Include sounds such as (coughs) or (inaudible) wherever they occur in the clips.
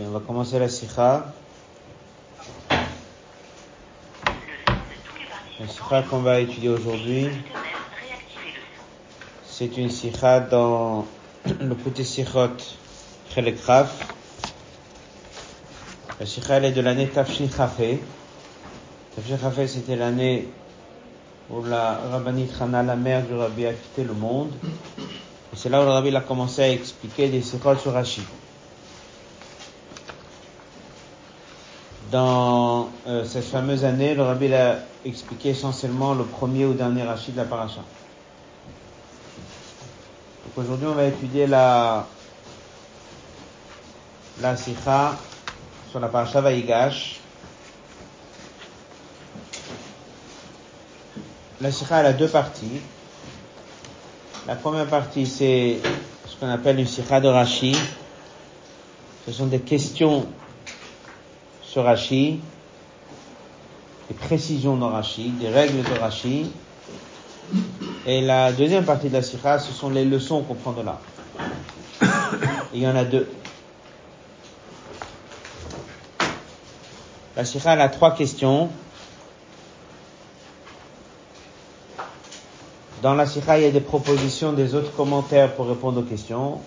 On va commencer la sikha. La sikha qu'on va étudier aujourd'hui, c'est une sikha dans le petit sikhot Chelek La sikha elle est de l'année Tafshin Chafé. Tafshin Chafé c'était l'année où la rabbinite Hana, la mère du rabbi, a quitté le monde. Et c'est là où le rabbi a commencé à expliquer des sikhot sur Rashi. Dans euh, cette fameuse année, le rabbi a expliqué essentiellement le premier ou dernier rachid de la paracha. Donc aujourd'hui, on va étudier la la sikha sur la paracha Vaïgash. La sikha elle a deux parties. La première partie, c'est ce qu'on appelle une sikha de Rashi. Ce sont des questions sur Rashi, des précisions dans des règles de. Et la deuxième partie de la sikha, ce sont les leçons qu'on prend de là. il y en a deux. La sikha, a trois questions. Dans la sikha, il y a des propositions des autres commentaires pour répondre aux questions.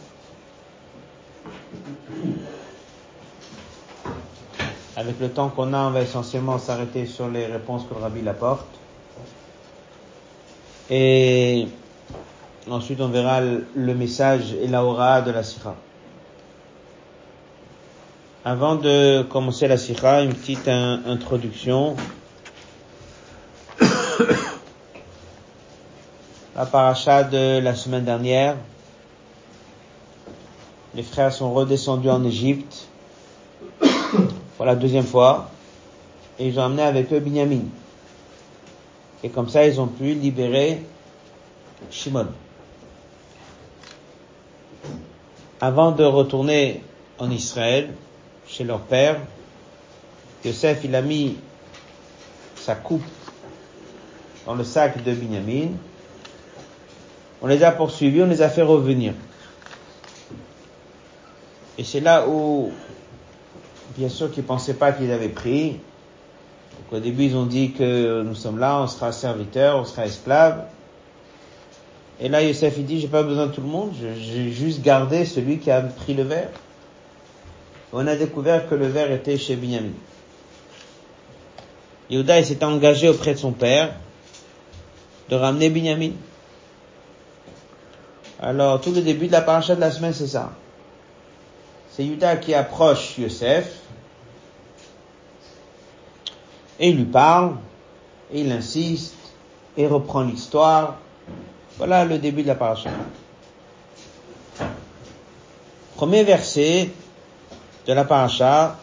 Avec le temps qu'on a, on va essentiellement s'arrêter sur les réponses que le rabbi apporte. Et ensuite, on verra le message et l'aura de la sikha. Avant de commencer la sikha, une petite introduction. (coughs) la paracha de la semaine dernière. Les frères sont redescendus en Égypte pour la deuxième fois, et ils ont amené avec eux Binyamin. Et comme ça, ils ont pu libérer Shimon. Avant de retourner en Israël, chez leur père, Yosef, il a mis sa coupe dans le sac de Binyamin. On les a poursuivis, on les a fait revenir. Et c'est là où bien sûr qu'ils pensaient pas qu'ils avaient pris. au début, ils ont dit que nous sommes là, on sera serviteur, on sera esclave. Et là, Youssef, il dit, j'ai pas besoin de tout le monde, j'ai juste gardé celui qui a pris le verre. On a découvert que le verre était chez Binyamin. Yehuda, il s'est engagé auprès de son père de ramener Binyamin. Alors, tout le début de la paracha de la semaine, c'est ça. C'est Yuda qui approche Yosef et il lui parle, et il insiste, et reprend l'histoire. Voilà le début de la paracha. Premier verset de la paracha,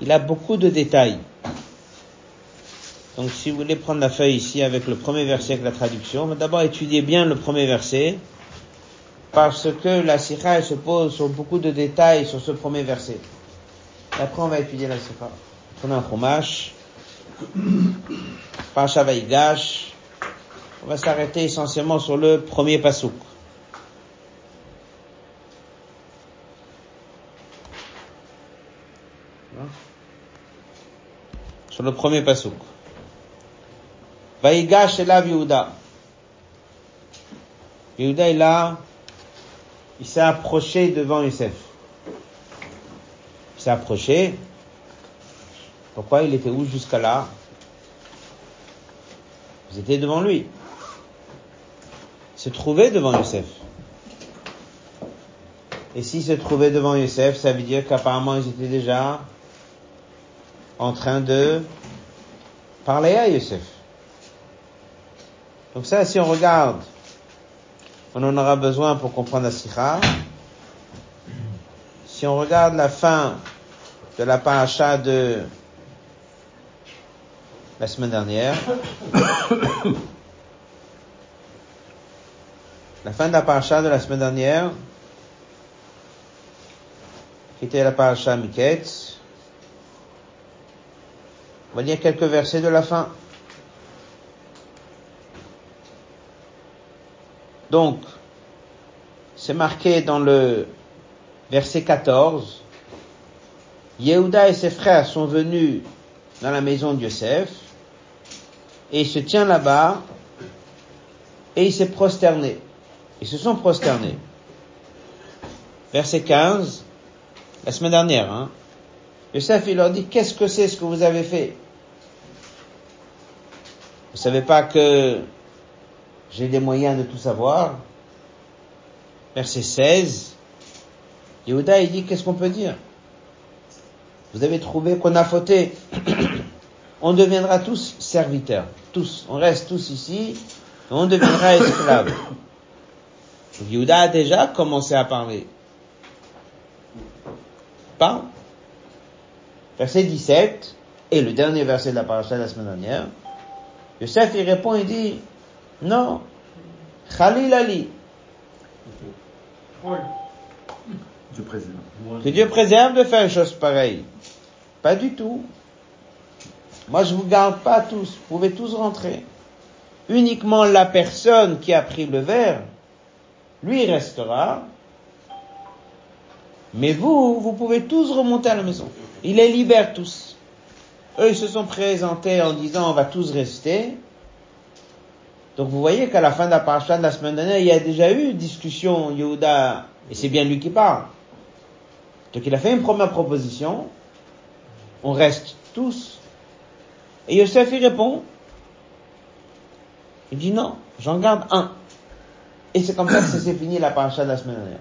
il a beaucoup de détails. Donc si vous voulez prendre la feuille ici avec le premier verset avec la traduction, d'abord étudier bien le premier verset, parce que la sikha se pose sur beaucoup de détails sur ce premier verset. Et après on va étudier la sikha. Prenons un fromage. (clears throat) Pacha Vaïgash. On va s'arrêter essentiellement sur le premier pasouk. Sur le premier pasouk. Vaïgash est là, Yehuda. Yehuda est là. Il s'est approché devant Youssef. Il s'est approché. Pourquoi il était où jusqu'à là? Vous étiez devant lui. Se trouvait devant Youssef. Et s'il se trouvait devant Youssef, ça veut dire qu'apparemment ils étaient déjà en train de parler à Youssef. Donc ça, si on regarde, on en aura besoin pour comprendre la sikha. Si on regarde la fin de la paracha de la semaine dernière. (coughs) la fin de la paracha de la semaine dernière, qui la paracha Miket. On va lire quelques versets de la fin. Donc, c'est marqué dans le verset 14, Yehuda et ses frères sont venus dans la maison de Yosef, et il se tient là-bas, et il s'est prosterné. Ils se sont prosternés. Verset 15, la semaine dernière, hein. Yosef, il leur dit, qu'est-ce que c'est ce que vous avez fait? Vous savez pas que j'ai des moyens de tout savoir? Verset 16, Yehuda, il dit, qu'est-ce qu'on peut dire? Vous avez trouvé qu'on a fauté? (coughs) on deviendra tous serviteurs. Tous. On reste tous ici. on deviendra (coughs) esclaves. Yehuda a déjà commencé à parler. Parle. Verset 17, et le dernier verset de la paracha de la semaine dernière. Yosef, il répond, il dit, non. Khalil Ali. Dieu préserve. Que Dieu préserve de faire une chose pareille. Pas du tout. Moi, je vous garde pas tous. Vous pouvez tous rentrer. Uniquement la personne qui a pris le verre, lui restera. Mais vous, vous pouvez tous remonter à la maison. Il les libère tous. Eux, ils se sont présentés en disant on va tous rester. Donc vous voyez qu'à la fin de la paracha de la semaine dernière, il y a déjà eu discussion Yehuda, et c'est bien lui qui parle. Donc il a fait une première proposition, on reste tous. Et Yosef il répond, il dit non, j'en garde un. Et c'est comme ça que c'est fini la paracha de la semaine dernière.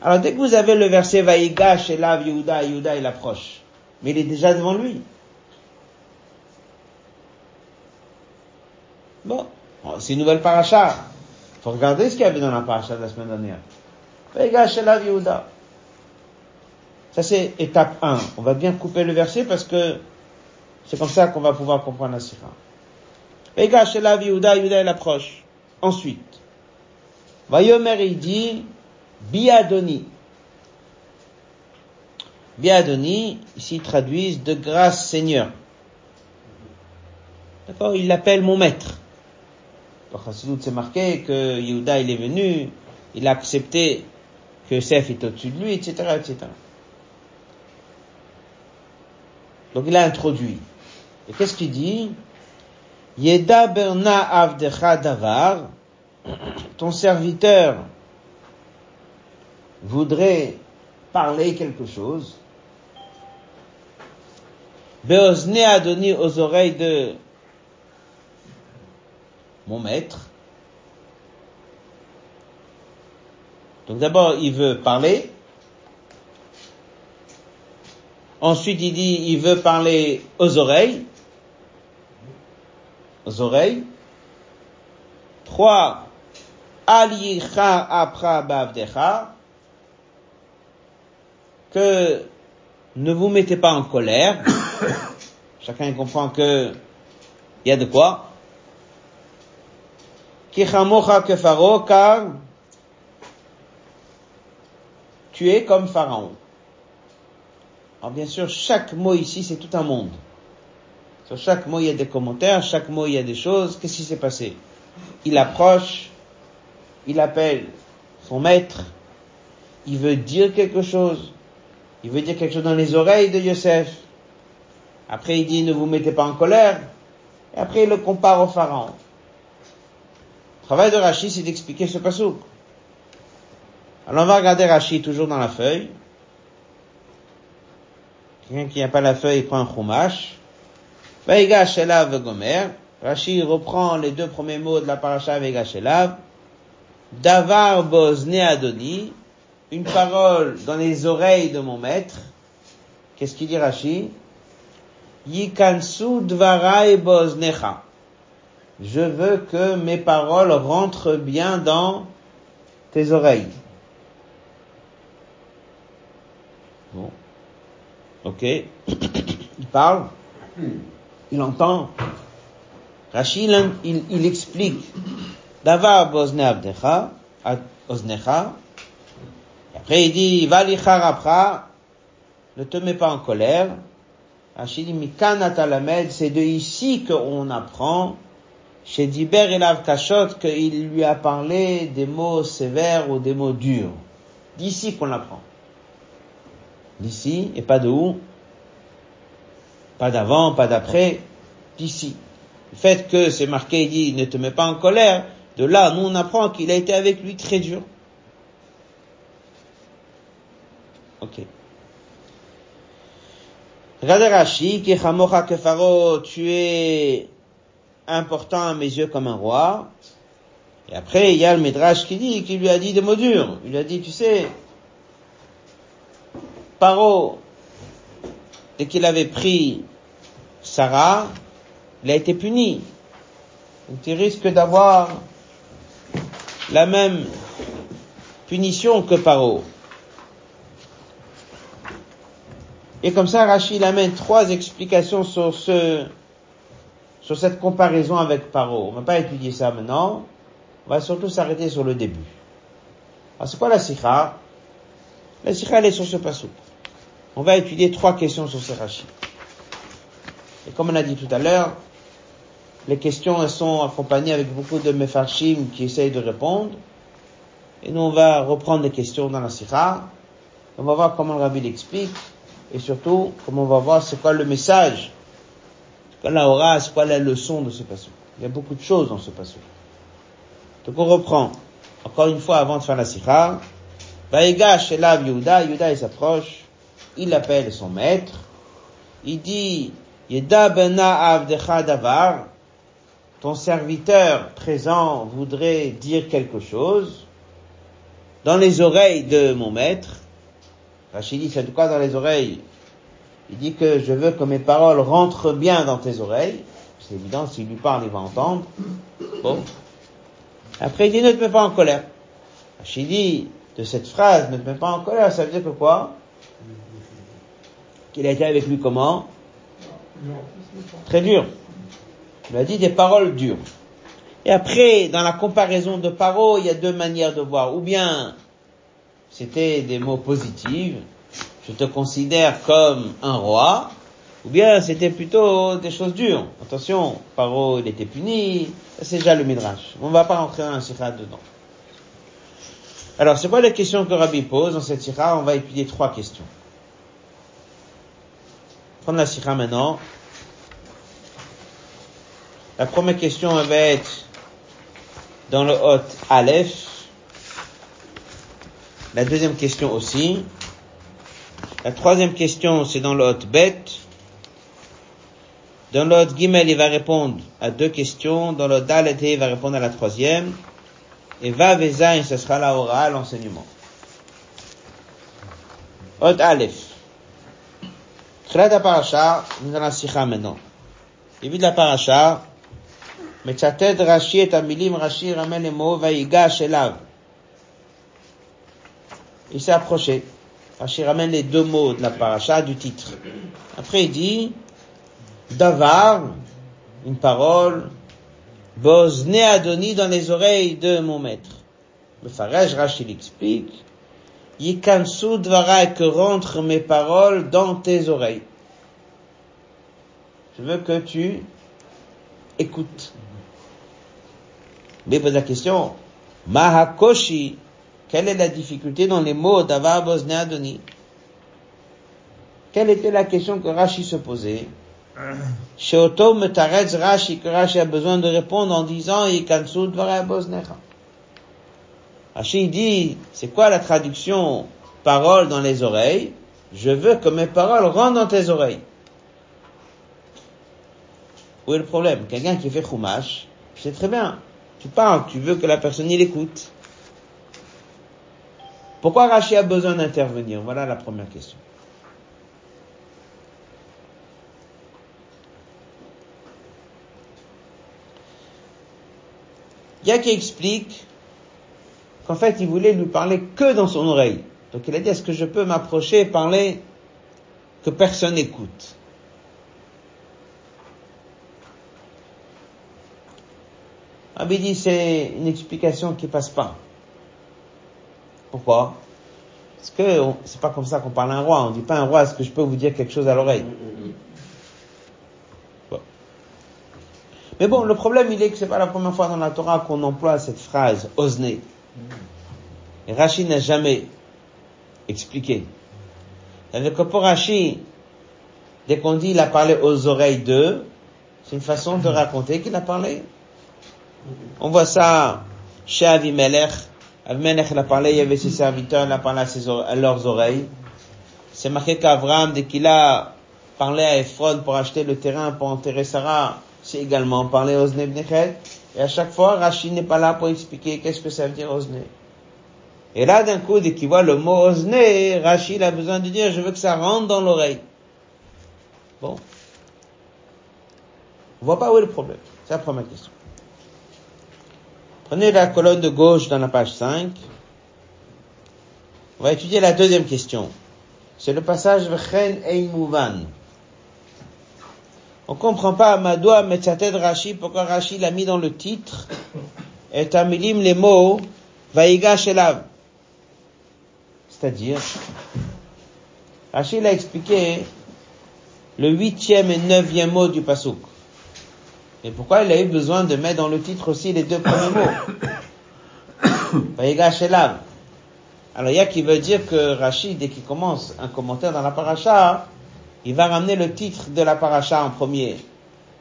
Alors dès que vous avez le verset Vaïga, Shelav, Yehuda, Yehuda il approche. Mais il est déjà devant lui. Bon, c'est une nouvelle paracha. Faut regarder ce qu'il y avait dans la paracha de la semaine dernière. Vaïga, Shelav, Yehuda. Ça c'est étape 1. On va bien couper le verset parce que c'est comme ça qu'on va pouvoir comprendre la sira. Vega Shelav Yehuda, Yehuda il approche. Ensuite, Vayomer il dit, Biadoni. Biadoni, ici ils traduisent de grâce Seigneur. D'accord? Il l'appelle mon maître. Dans Chassidut c'est marqué que Yehuda il est venu, il a accepté que Seth est au-dessus de lui, etc., etc. Donc il a introduit. Et qu'est-ce qu'il dit? Yeda berna avdecha davar, ton serviteur voudrait parler quelque chose. Beozne a donné aux oreilles de mon maître. Donc d'abord, il veut parler. Ensuite, il dit, il veut parler aux oreilles. Oreilles. Trois, alicha apra bavdecha. Que ne vous mettez pas en colère. (coughs) Chacun comprend que il y a de quoi. Kichamocha kefaro, car tu es comme Pharaon. Alors bien sûr, chaque mot ici, c'est tout un monde. Chaque mot, il y a des commentaires, chaque mot, il y a des choses. Qu'est-ce qui s'est passé? Il approche, il appelle son maître, il veut dire quelque chose, il veut dire quelque chose dans les oreilles de Yosef. Après, il dit, ne vous mettez pas en colère. Et après, il le compare au pharaon. Le travail de Rachid, c'est d'expliquer ce pasouk. Alors, on va regarder Rachid toujours dans la feuille. Quelqu'un qui n'a pas la feuille, il prend un chumash. Vaigash elav gomer. Rashi reprend les deux premiers mots de la paracha Vaigash elav. Davar bozne adoni. Une parole dans les oreilles de mon maître. Qu'est-ce qu'il dit Rashi? Yikansu dvarai boznecha. Je veux que mes paroles rentrent bien dans tes oreilles. Bon. Ok. (coughs) Il parle. (coughs) Il entend. Rachid, il, il explique. Davar bozne abdecha, oznecha. Après, il dit, va rapra, ne te mets pas en colère. Rachid dit, c'est de ici qu'on apprend, chez Diber et Kashot, qu'il lui a parlé des mots sévères ou des mots durs. D'ici qu'on apprend. D'ici et pas de où Pas d'avant, pas d'après, d'ici. Le fait que c'est marqué, il dit, ne te mets pas en colère, de là, nous on apprend qu'il a été avec lui très dur. Ok. Regardez Rashi, qui kefaro, tu es important à mes yeux comme un roi. Et après, il y a le Midrash qui dit, qui lui a dit des mots durs. Il lui a dit, tu sais, Paro, dès qu'il avait pris Sarah, il a été puni. Donc tu risques d'avoir la même punition que Paro. Et comme ça, Rachid amène trois explications sur ce, sur cette comparaison avec Paro. On va pas étudier ça maintenant. On va surtout s'arrêter sur le début. Alors c'est quoi la sikha? La sikha elle est sur ce passage. On va étudier trois questions sur ce rachis. Et comme on a dit tout à l'heure, les questions elles sont accompagnées avec beaucoup de mefarshim qui essayent de répondre. Et nous on va reprendre les questions dans la sikha. On va voir comment le rabbi l'explique. Et surtout, comment on va voir c'est quoi le message? C'est quoi la aura, c'est quoi la leçon de ce passage? Il y a beaucoup de choses dans ce passage. Donc on reprend. Encore une fois, avant de faire la sikha. Vaïga Shelav Yehuda, Yehuda il s'approche, il appelle son maître, il dit, Yeda ton serviteur présent voudrait dire quelque chose dans les oreilles de mon maître. Rachid dit, c'est quoi dans les oreilles Il dit que je veux que mes paroles rentrent bien dans tes oreilles. C'est évident, s'il lui parle, il va entendre. Bon. Après, il dit, ne te mets pas en colère. Rachid dit, de cette phrase, ne te mets pas en colère, ça veut dire que quoi? Qu'il a été avec lui comment? Très dur. Il a dit des paroles dures. Et après, dans la comparaison de paroles, il y a deux manières de voir. Ou bien, c'était des mots positifs, je te considère comme un roi, ou bien c'était plutôt des choses dures. Attention, Paro, il était puni, c'est déjà le Midrash. On ne va pas rentrer dans la sikha dedans. Alors, c'est quoi les questions que Rabbi pose dans cette sikha On va étudier trois questions. Prendre la sikha maintenant. La première question va être dans le hot Aleph. La deuxième question aussi. La troisième question, c'est dans le hot Bet. Dans l'autre Gimel, il va répondre à deux questions. Dans l'autre Dalet, il va répondre à la troisième. Et Va Vezain, ce sera la aura, l'enseignement. Hot Aleph. Tchilat Parasha, nous allons la sikha maintenant. Début de la Parasha, מצטט רש"י את המילים רש"י רמי לאמור ויגש אליו. Il s'est approché. Rachid ramène les deux mots de la paracha du titre. Après il dit Davar, une parole, Bosne Adoni dans les oreilles de mon maître. Le Faraj Rachid explique Yikansu que rentrent mes paroles dans tes oreilles. Je veux que tu écoutes. Mais pose la question, Mahakoshi, quelle est la difficulté dans les mots d'Avar Bosne Adoni? Quelle était la question que Rashi se posait? Chez Oto Metaretz Rashi, que Rashi a besoin de répondre en disant Yikansu Bosnecha. Rashi dit, c'est quoi la traduction parole dans les oreilles? Je veux que mes paroles rentrent dans tes oreilles. Où est le problème? Quelqu'un qui fait chumash, c'est très bien. Tu parles, tu veux que la personne y l'écoute. Pourquoi Rachi a besoin d'intervenir? Voilà la première question. Il y a qui explique qu'en fait il voulait lui parler que dans son oreille. Donc il a dit est-ce que je peux m'approcher et parler que personne n'écoute? Rabbi dit c'est une explication qui passe pas. Pourquoi? Parce que c'est pas comme ça qu'on parle à un roi. On dit pas à un roi est-ce que je peux vous dire quelque chose à l'oreille? Mais bon, le problème il est que c'est pas la première fois dans la Torah qu'on emploie cette phrase osné. Et Rachid n'a jamais expliqué. C'est-à-dire que pour Rashi, dès qu'on dit il a parlé aux oreilles d'eux, c'est une façon de raconter qu'il a parlé. On voit ça chez Avimelech. Avimelech, il a parlé, il y avait ses serviteurs, il a parlé à leurs oreilles. C'est marqué qu'Avram, dès qu'il a parlé à Ephron pour acheter le terrain pour enterrer Sarah, c'est également parlé aux Nebnechet. Et à chaque fois, Rachid n'est pas là pour expliquer qu'est-ce que ça veut dire osné. Et là, d'un coup, dès qu'il voit le mot osné, Rachid a besoin de dire, je veux que ça rentre dans l'oreille. Bon. On voit pas où est le problème. C'est la première question. Prenez la colonne de gauche dans la page 5. On va étudier la deuxième question. C'est le passage Vchen Ein Mouvan. On comprend pas Madoua Metzated Rashi, pourquoi Rashi l'a mis dans le titre, et Tamilim les mots, Vaïga Shelav. C'est-à-dire, Rashi l'a expliqué le huitième et neuvième mot du Pasuk. Et pourquoi il a eu besoin de mettre dans le titre aussi les deux premiers mots? (coughs) Vaïga Shelav. Alors il y a qui veut dire que Rashi, dès qu'il commence un commentaire dans la paracha, il va ramener le titre de la paracha en premier.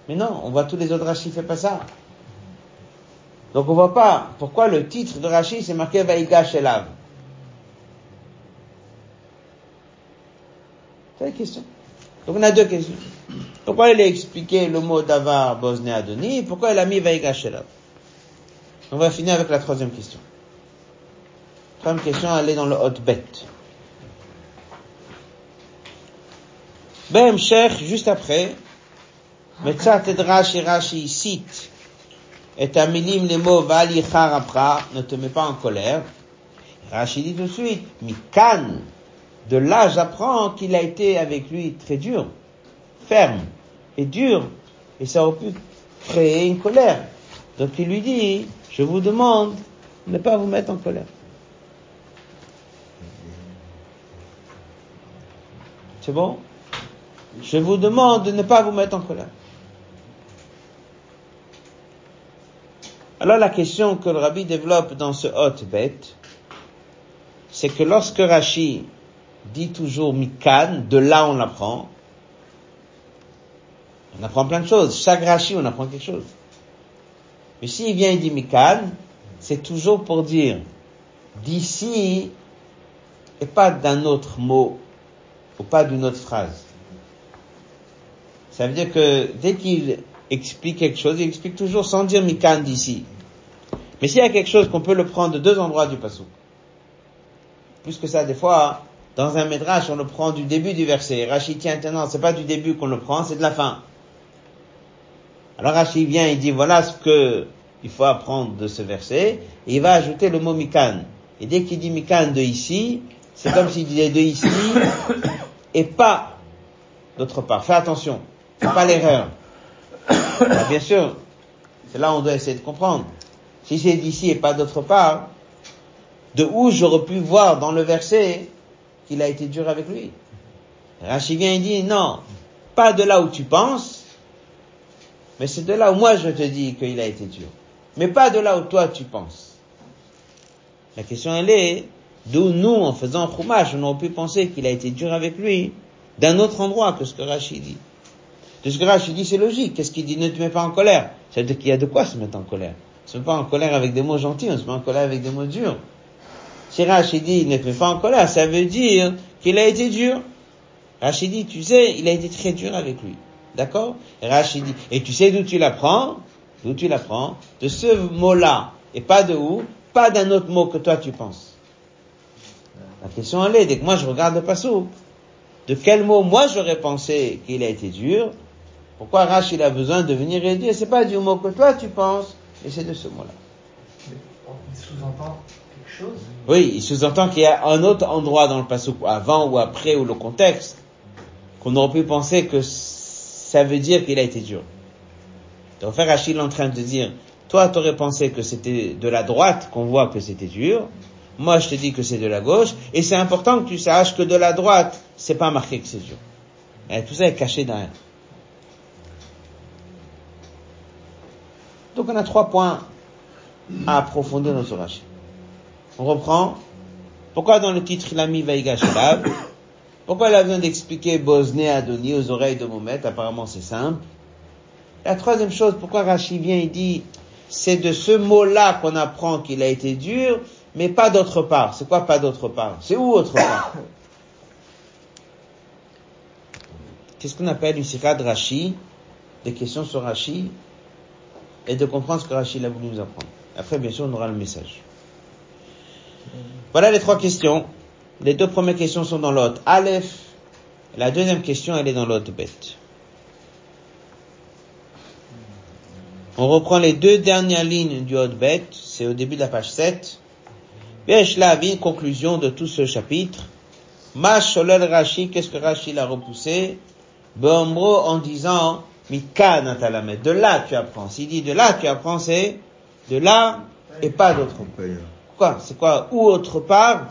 Mais non, on voit tous les autres Rashi fait pas ça. Donc on voit pas pourquoi le titre de Rashi c'est marqué Vaïga Shelav. C'est la question. Donc on a deux questions. Pourquoi il a expliqué le mot Davar Bosné Adoni Pourquoi il a mis Vaïga Shelav? On va finir avec la troisième question. Troisième question, elle est dans le hot bet. Ben Cher, juste après, Metzat et Rashi Rashi cite et Amilim les mots Vali Harapra, ne te mets pas en colère. Rashi dit tout de suite, Mikan, de là j'apprends qu'il a été avec lui très dur, ferme et dur, et ça aurait pu créer une colère. Donc il lui dit, je vous demande de ne pas vous mettre en colère. C'est bon? Je vous demande de ne pas vous mettre en colère. Alors la question que le rabbi développe dans ce hot bête, c'est que lorsque Rashi dit toujours Mikan, de là on apprend, on apprend plein de choses. Chaque Rashi, on apprend quelque chose. Mais s'il vient et dit Mikan, c'est toujours pour dire d'ici et pas d'un autre mot ou pas d'une autre phrase. Ça veut dire que dès qu'il explique quelque chose, il explique toujours sans dire Mikan d'ici. Mais s'il y a quelque chose qu'on peut le prendre de deux endroits du passou. Plus que ça, des fois, dans un médrash, on le prend du début du verset. Rachid tient non, c'est pas du début qu'on le prend, c'est de la fin. Alors Rachid vient, il dit voilà ce que il faut apprendre de ce verset, et il va ajouter le mot mikan. Et dès qu'il dit mikan de ici, c'est comme s'il disait de ici, et pas d'autre part. Fais attention, c'est pas l'erreur. Bien sûr, c'est là où on doit essayer de comprendre. Si c'est d'ici et pas d'autre part, de où j'aurais pu voir dans le verset qu'il a été dur avec lui. Rachid vient et dit non, pas de là où tu penses, mais c'est de là où moi je te dis qu'il a été dur. Mais pas de là où toi tu penses. La question elle est, d'où nous, en faisant Chumash, on aurait pu penser qu'il a été dur avec lui, d'un autre endroit que ce que Rachid dit. Que Rachid dit, c'est logique. Qu'est-ce qu'il dit? Ne te mets pas en colère. Ça veut dire qu'il y a de quoi se mettre en colère. On se met pas en colère avec des mots gentils, on se met en colère avec des mots durs. Si Rachid dit ne te mets pas en colère, ça veut dire qu'il a été dur. Rachid dit, tu sais, il a été très dur avec lui. D'accord? Rachid dit, et tu sais d'où tu l'apprends? D'où tu l'apprends? De ce mot-là. Et pas de où? Pas d'un autre mot que toi tu penses. La question elle est, dès que moi je regarde le passou, de quel mot moi j'aurais pensé qu'il a été dur? Pourquoi Rachid a besoin de venir et dire, c'est pas du mot que toi tu penses, mais c'est de ce mot-là. Il sous-entend quelque chose? Oui, il sous-entend qu'il y a un autre endroit dans le passage, avant ou après, ou le contexte, qu'on aurait pu penser que ça veut dire qu'il a été dur. Donc, Achille est en train de dire, toi, t'aurais pensé que c'était de la droite qu'on voit que c'était dur. Moi, je te dis que c'est de la gauche. Et c'est important que tu saches que de la droite, c'est pas marqué que c'est dur. Et tout ça est caché derrière. Donc, on a trois points à approfondir dans ce. On reprend. Pourquoi dans le titre il a mis Pourquoi il a besoin d'expliquer Bosné Adoni aux oreilles de Mohamed? Apparemment c'est simple. La troisième chose, pourquoi Rachid vient, il dit, c'est de ce mot-là qu'on apprend qu'il a été dur, mais pas d'autre part. C'est quoi pas d'autre part? C'est où autre part? Qu'est-ce qu'on appelle une sira de Rashi? Des questions sur Rashi? Et de comprendre ce que Rachid a voulu nous apprendre. Après, bien sûr, on aura le message. Voilà les trois questions. Les deux premières questions sont dans l'autre Aleph. La deuxième question, elle est dans l'autre bête. On reprend les deux dernières lignes du Hot Bet, c'est au début de la page 7. là, une conclusion de tout ce chapitre. Mash Rashi, qu'est-ce que Rashi l'a repoussé? Beomro en disant, De là tu apprends. S'il dit de là tu apprends, c'est de là et pas d'autre part. Quoi? C'est quoi? Ou autre part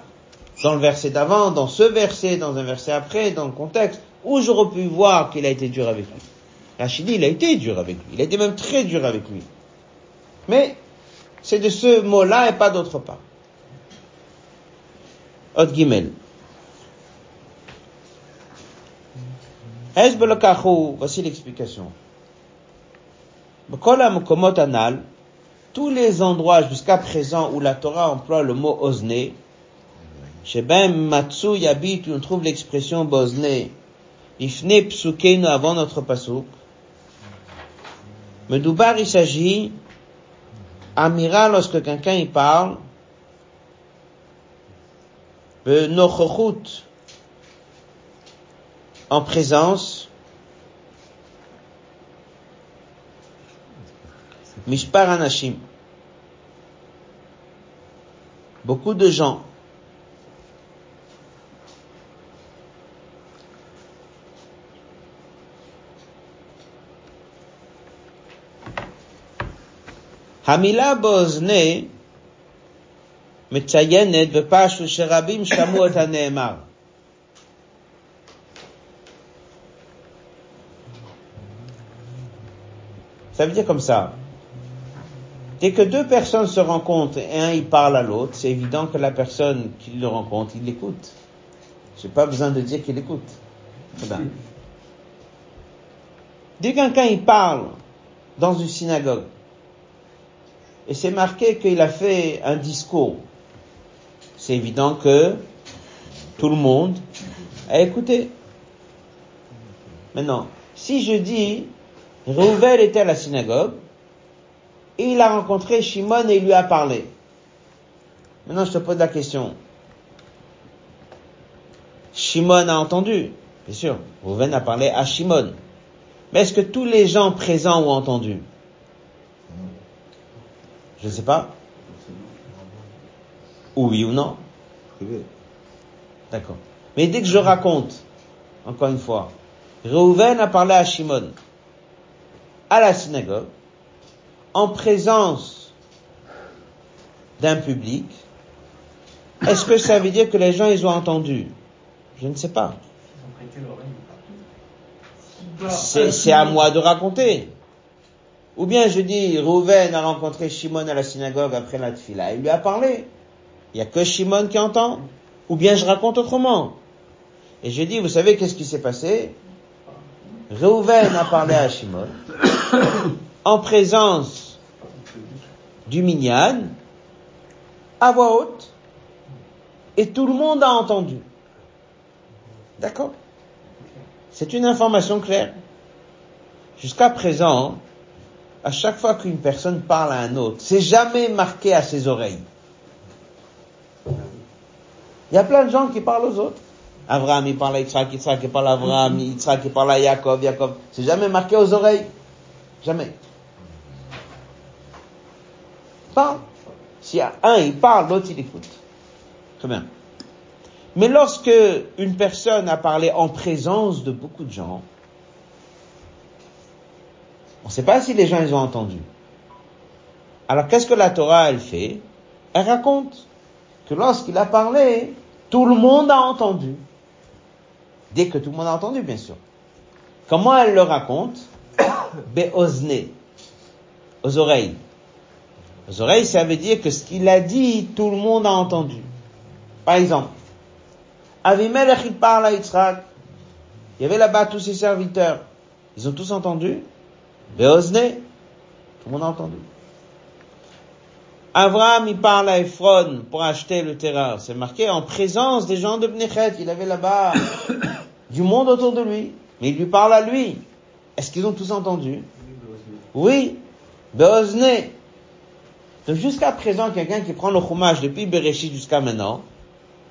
Dans le verset d'avant, dans ce verset, dans un verset après, dans le contexte, où j'aurais pu voir qu'il a été dur avec lui. Rachidi, il a été dur avec lui. Il a été même très dur avec lui. Mais c'est de ce mot-là et pas d'autre part. Hot Gimel. Voici l'explication. Tous les endroits jusqu'à présent où la Torah emploie le mot osné, chez Ben Matsu Yabit, on trouve l'expression bosné, ifne psukeinu avant notre pasuk, Medoubar, il s'agit, Amira, lorsque quelqu'un y parle, Nochochut, en présence, Mishpar Anashim. Beaucoup de gens המילה באוזני מציינת בפשטו שרבים שמעו את הנאמר. Ça veut dire comme ça. Dès que deux personnes se rencontrent et un il parle à l'autre, c'est évident que la personne qui le rencontre, il l'écoute. J'ai pas besoin de dire qu'il écoute. Dès qu'un il parle dans une synagogue, et c'est marqué qu'il a fait un discours, c'est évident que tout le monde a écouté. Maintenant, si je dis Rouvel était à la synagogue, et il a rencontré Shimon et il lui a parlé. Maintenant, je te pose la question. Shimon a entendu, bien sûr. Rouven a parlé à Shimon. Mais est-ce que tous les gens présents ont entendu? Je ne sais pas. Oui ou non? D'accord. Mais dès que je raconte, encore une fois, Reuven a parlé à Shimon à la synagogue, en présence d'un public, est-ce que ça veut dire que les gens ils ont entendu? Je ne sais pas. C'est à moi de raconter. Ou bien je dis, Rouven a rencontré Shimon à la synagogue après la tfila, il lui a parlé. Il n'y a que Shimon qui entend. Ou bien je raconte autrement. Et je dis, vous savez qu'est-ce qui s'est passé? Reuven a parlé à Shimon (coughs) en présence du Minyan à voix haute et tout le monde a entendu. D'accord? C'est une information claire. Jusqu'à présent, à chaque fois qu'une personne parle à un autre, c'est jamais marqué à ses oreilles. Il y a plein de gens qui parlent aux autres. Abraham, il parle à Yitzhak, Yitzhak, il parle à Abraham, Yitzhak, il parle à Yaakov, Yaakov. C'est jamais marqué aux oreilles. Jamais. Parle. S'il y a un, il parle, l'autre, il écoute. Très bien. Mais lorsque une personne a parlé en présence de beaucoup de gens, on ne sait pas si les gens ils ont entendu. Alors qu'est-ce que la Torah elle fait? Elle raconte que lorsqu'il a parlé, tout le monde a entendu. Dès que tout le monde a entendu, bien sûr. Comment elle le raconte? Be'ozne, aux oreilles. Aux oreilles, ça veut dire que ce qu'il a dit, tout le monde a entendu. Par exemple, Avimelech, il parle à Yitzhak. Il y avait là-bas tous ses serviteurs. Ils ont tous entendu. Beozne. Tout le monde a entendu. Abraham, il parle à Ephron pour acheter le terrain. C'est marqué en présence des gens de Bnechet. Il avait là-bas (coughs) du monde autour de lui. Mais il lui parle à lui. Est-ce qu'ils ont tous entendu? Oui. Beozne. Donc jusqu'à présent, quelqu'un qui prend le chômage depuis Bereshit jusqu'à maintenant,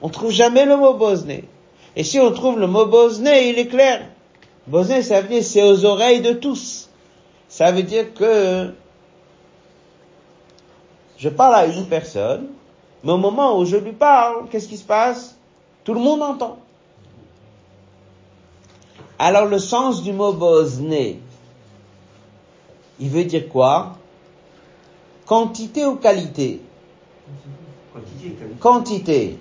on trouve jamais le mot bosné. Et si on trouve le mot bosné, il est clair. Bosné, ça veut dire c'est aux oreilles de tous. Ça veut dire que je parle à une personne, mais au moment où je lui parle, qu'est-ce qui se passe? Tout le monde entend. Alors le sens du mot bosné, il veut dire quoi? Quantité ou qualité? Quantité, qualité. Quantité.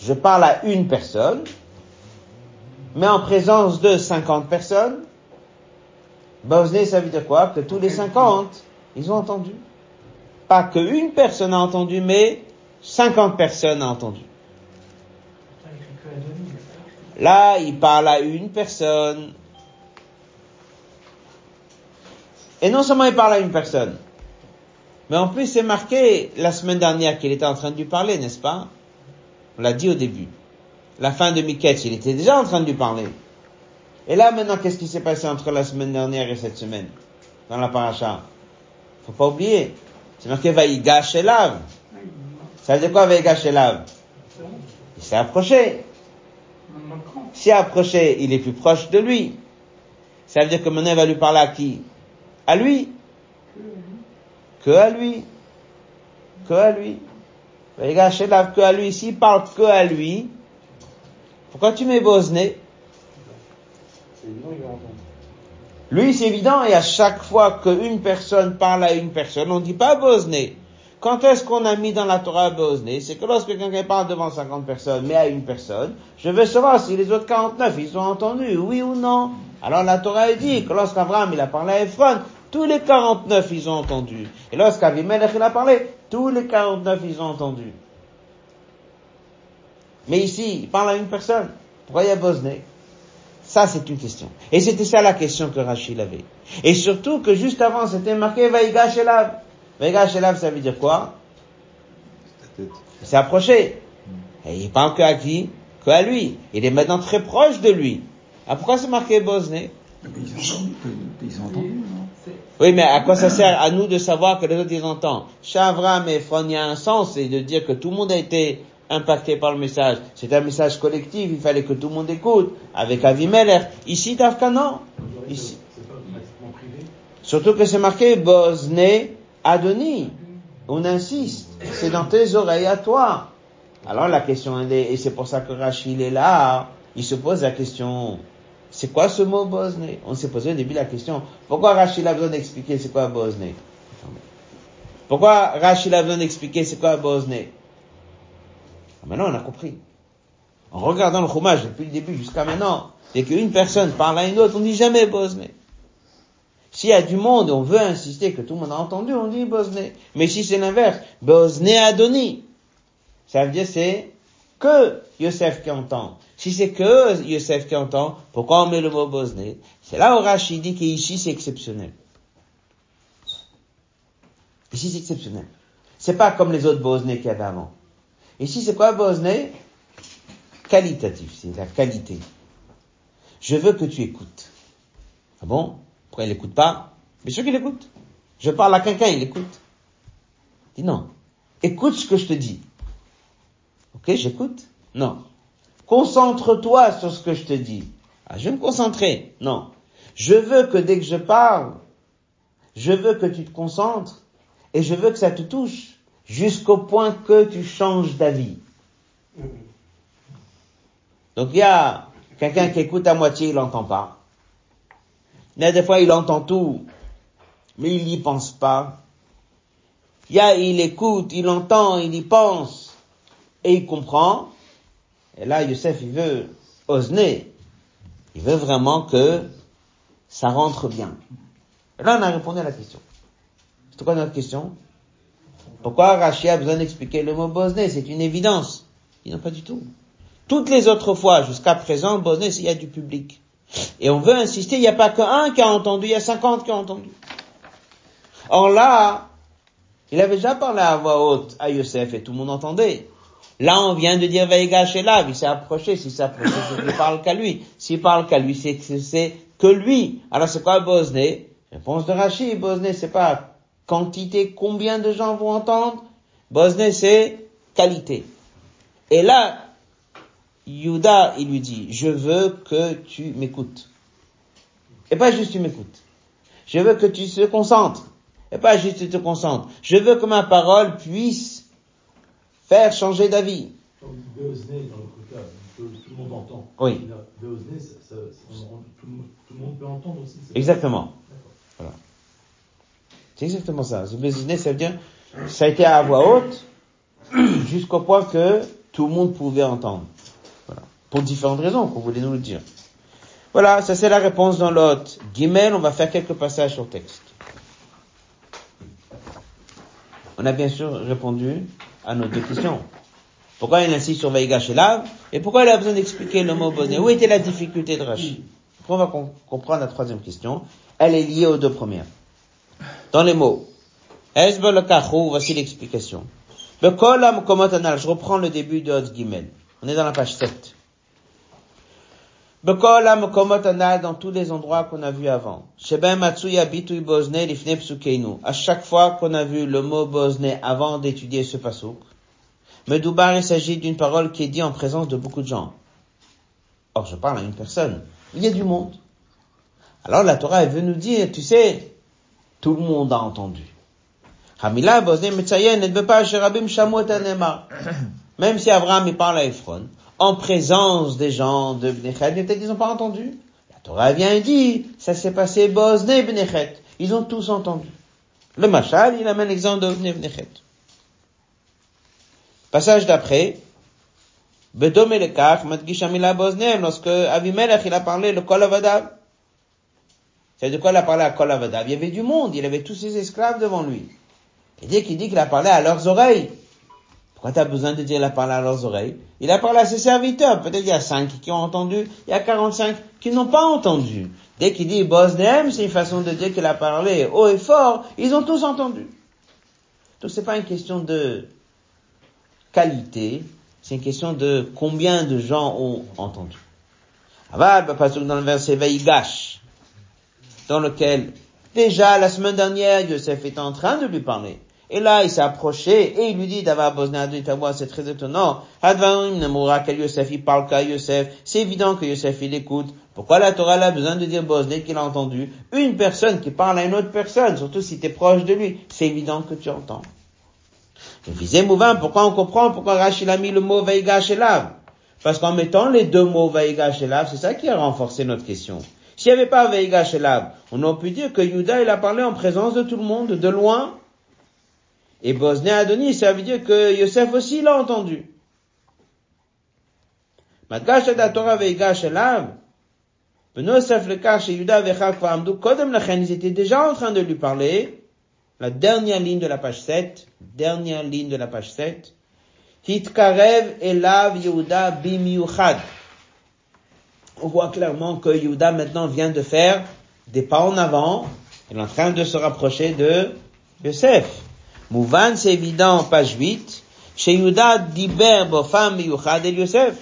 Je parle à une personne, mais en présence de 50 personnes. Bosné, ça veut dire quoi? Que tous les 50, ils ont entendu. Pas qu'une personne a entendu, mais 50 personnes ont entendu. Putain, il fait que la demi, là. Il parle à une personne. Et non seulement il parle à une personne, mais en plus c'est marqué la semaine dernière qu'il était en train de lui parler, n'est-ce pas? On l'a dit au début. La fin de Miketch, il était déjà en train de lui parler. Et là maintenant, qu'est-ce qui s'est passé entre la semaine dernière et cette semaine Dans la paracha? Faut pas oublier. C'est marqué Vaïgash Elav. Ça veut dire quoi Vaïgash Elav Il s'est approché. Est approché, il est plus proche de lui. Ça veut dire que il va lui parler à qui? À lui. Que à lui. Que à lui. Les gars, que à lui. S'il parle que à lui, pourquoi tu mets Bosné Lui, c'est évident, et à chaque fois qu'une personne parle à une personne, on ne dit pas Bosné. Quand est-ce qu'on a mis dans la Torah Bosné C'est que lorsque quelqu'un parle devant 50 personnes, mais à une personne, je veux savoir si les autres 49, ils ont entendu, oui ou non. Alors la Torah dit que lorsqu'Abraham, il a parlé à Ephron, tous les 49, ils ont entendu. Et lorsqu'Avimelech, il a parlé, tous les 49, ils ont entendu. Mais ici, il parle à une personne. Pourquoi il Bosné Ça, c'est une question. Et c'était ça la question que Rachid avait. Et surtout que juste avant, c'était marqué Vaïga Shelav. Vaïga Shelav, ça veut dire quoi? Il s'est approché. Et il parle que à qui? Que à lui. Il est maintenant très proche de lui. Ah, pourquoi c'est marqué Bosné? Mais Ils ont entendu, ils ont entendu, non? C'est- Oui, mais à quoi ça sert à nous de savoir que les autres ils entendent? Chez Avram et Ephron, il y a un sens, c'est de dire que tout le monde a été impacté par le message. C'est un message collectif, il fallait que tout le monde écoute. Avec Avimelech. Ici, Tafka, non? Ici. Surtout que c'est marqué Bosné Adoni. On insiste. C'est dans tes oreilles à toi. Alors la question est, et c'est pour ça que Rachid est là, il se pose la question, c'est quoi ce mot Bosné? On s'est posé au début la question, pourquoi Rachid a besoin d'expliquer c'est quoi Bosné? Pourquoi Rachid a besoin d'expliquer c'est quoi Bosné? Ah, Maintenant on a compris. En regardant le chômage depuis le début jusqu'à maintenant, dès qu'une personne parle à une autre, on dit jamais Bosné. S'il y a du monde, on veut insister que tout le monde a entendu, on dit Bosné. Mais si c'est l'inverse, Bosné Adoni. Ça veut dire c'est que Yosef qui entend. Si c'est que Yosef qui entend, pourquoi on met le mot Bosné C'est là où Rachid dit qu'ici c'est exceptionnel. Ici c'est exceptionnel. C'est pas comme les autres Bosnais qu'il y avait avant. Ici c'est quoi Bosné Qualitatif, c'est la qualité. Je veux que tu écoutes. Ah bon? Pourquoi il n'écoute pas Bien sûr qu'il écoute. Je parle à quelqu'un, il écoute. Il dit non. Écoute ce que je te dis. Ok, j'écoute Non. Concentre-toi sur ce que je te dis. Ah, je vais me concentrer. Non. Je veux que dès que je parle, je veux que tu te concentres et je veux que ça te touche jusqu'au point que tu changes d'avis. Donc il y a quelqu'un qui écoute à moitié, il n'entend pas. A des fois, il entend tout, mais il n'y pense pas. Il y a, il écoute, il entend, il y pense, et il comprend. Et là, Youssef, il veut osner. Il veut vraiment que ça rentre bien. Et là, on a répondu à la question. C'est quoi notre question? Pourquoi Rachid a besoin d'expliquer le mot bosné C'est une évidence. Il non, pas du tout. Toutes les autres fois, jusqu'à présent, Bosné, il y a du public. Et on veut insister, il n'y a pas qu'un qui a entendu, il y a 50 qui ont entendu. Or là, il avait déjà parlé à voix haute à Yosef et tout le monde entendait. Là, on vient de dire Veiga là, il s'est approché, s'il s'est approché, c'est qu'il parle qu'à lui. S'il parle qu'à lui, c'est que c'est que lui. Alors c'est quoi Bosné? Réponse de Rachid, Bosné, c'est pas quantité, combien de gens vont entendre? Bosné, c'est qualité. Et là, Yuda, il lui dit, je veux que tu m'écoutes. Et pas juste tu m'écoutes. Je veux que tu te concentres. Et pas juste tu te concentres. Je veux que ma parole puisse faire changer d'avis. Entend. Oui. Beosné, ça, ça, ça, tout, tout, le monde peut entendre aussi. Exactement. Voilà. C'est exactement ça. Ça veut dire, ça a été à voix haute, (clears throat) jusqu'au point que tout le monde pouvait entendre. Pour différentes raisons, qu'on voulait nous le dire. Voilà, ça c'est la réponse dans l'autre. Guimel, on va faire quelques passages sur le texte. On a bien sûr répondu à nos deux questions. Pourquoi il insiste sur Vaïgash et pourquoi il a besoin d'expliquer le mot bonnet Où était la difficulté de Rashi On va comprendre la troisième question? Elle est liée aux deux premières. Dans les mots. voici l'explication. Je reprends le début de Hot Gimel. On est dans la page 7. Dans tous les endroits qu'on a vus avant. À chaque fois qu'on a vu le mot bosné avant d'étudier ce pasouk, Medoubar, il s'agit d'une parole qui est dite en présence de beaucoup de gens. Or, je parle à une personne. Il y a du monde. Alors, la Torah, elle veut nous dire, tu sais, tout le monde a entendu. Même si Abraham il parle à Ephron, en présence des gens de Bnechet, peut-être ils n'ont pas entendu. La Torah vient et dit, ça s'est passé Bosné Bnechet. Ils ont tous entendu. Le Machal, il amène l'exemple de Bnechet. Passage d'après, Bedom lorsque Avimelech, il a parlé le Kol Avadav. C'est de quoi il a parlé à Kol Avadav? Il y avait du monde, il avait tous ses esclaves devant lui. Et dès qu'il dit qu'il a parlé à leurs oreilles, pourquoi tu as besoin de dire qu'il a parlé à leurs oreilles Il a parlé à ses serviteurs. Peut-être il y a cinq qui ont entendu, il y a 45 qui n'ont pas entendu. Dès qu'il dit Bosnem, c'est une façon de dire qu'il a parlé haut et fort. Ils ont tous entendu. Donc c'est pas une question de qualité, c'est une question de combien de gens ont entendu. Aval, bah, dans le verset Vaïgash, dans lequel déjà la semaine dernière Yosef était en train de lui parler. Et là, il s'est approché et il lui dit voix, c'est très étonnant. Advarim Nemoura, quel Yosef, il parle qu'à Yosef. C'est évident que Yosef, il écoute. Pourquoi la Torah a besoin de dire Bosné qu'il a entendu? Une personne qui parle à une autre personne, surtout si tu es proche de lui, c'est évident que tu entends. Le visé mouvant, pourquoi on comprend pourquoi Rachel a mis le mot Veiga? Parce qu'en mettant les deux mots Veiga c'est ça qui a renforcé notre question. S'il n'y avait pas Veiga on aurait pu dire que Yuda, il a parlé en présence de tout le monde, de loin, et Bosné Adonis, ça veut dire que Yosef aussi l'a entendu. Ils étaient déjà en train de lui parler. La dernière ligne de la page 7. Dernière ligne de la page 7. Hitkarev elav Yehuda bimiuchad. On voit clairement que Yehuda maintenant vient de faire des pas en avant. Il est en train de se rapprocher de Yosef. Mouvan, c'est évident, page 8. Chez Yuda, Diber, Bofam, Yuchad et Yosef.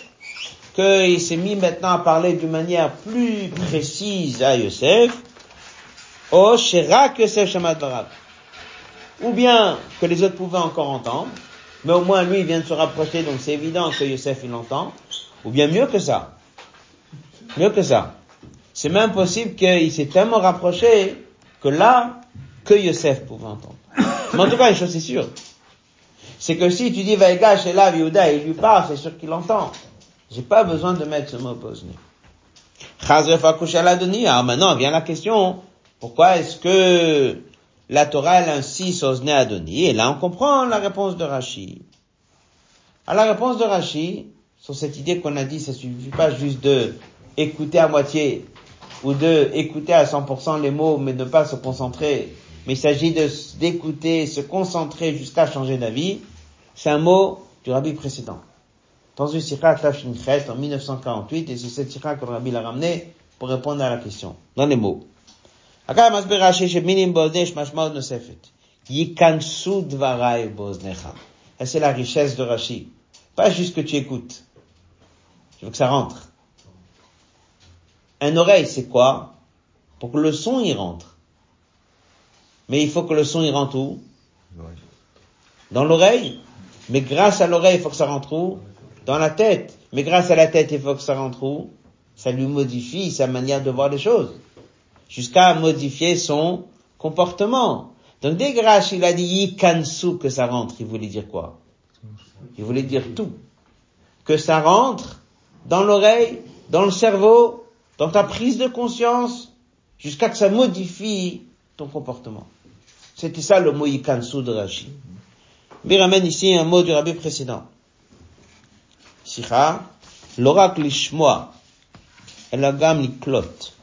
Qu'il s'est mis maintenant à parler d'une manière plus précise à Yosef. Oh, Shirak Yosef Shamad Ou bien que les autres pouvaient encore entendre. Mais au moins lui, il vient de se rapprocher, donc c'est évident que Yosef, il entend. Ou bien mieux que ça. Mieux que ça. C'est même possible qu'il s'est tellement rapproché que là, que Yosef pouvait entendre. Mais en tout cas, une chose est sûre. C'est que si tu dis Vaïga chez la Yehuda il lui parle, c'est sûr qu'il entend. J'ai pas besoin de mettre ce mot posné. Alors maintenant vient la question, pourquoi est-ce que la Torah elle insiste au Adoni? Et là on comprend la réponse de Rashi. À la réponse de Rashi, sur cette idée qu'on a dit, ça suffit pas juste de écouter à moitié ou de écouter à 100% les mots mais ne pas se concentrer mais il s'agit d'écouter, se concentrer jusqu'à changer d'avis, c'est un mot du rabbi précédent. dans une sikha Tafshinchet en 1948, et c'est cette sikha que le Rabbi l'a ramené pour répondre à la question, dans les mots. C'est la richesse de Rashi. Pas juste que tu écoutes. Je veux que ça rentre. Un oreille, c'est quoi? Pour que le son y rentre. Mais il faut que le son y rentre où? Dans l'oreille? Mais grâce à l'oreille, il faut que ça rentre où? Dans la tête. Mais grâce à la tête, il faut que ça rentre où? Ça lui modifie sa manière de voir les choses. Jusqu'à modifier son comportement. Donc dès que il a dit yikansu que ça rentre, il voulait dire quoi? Il voulait dire tout. Que ça rentre dans l'oreille, dans le cerveau, dans ta prise de conscience, jusqu'à que ça modifie ton comportement. C'était ça le mot yikansu de Rashi. Mais ramène ici un mot du rabbi précédent. Sicha, l'oracle lishmoa, elagam liklot.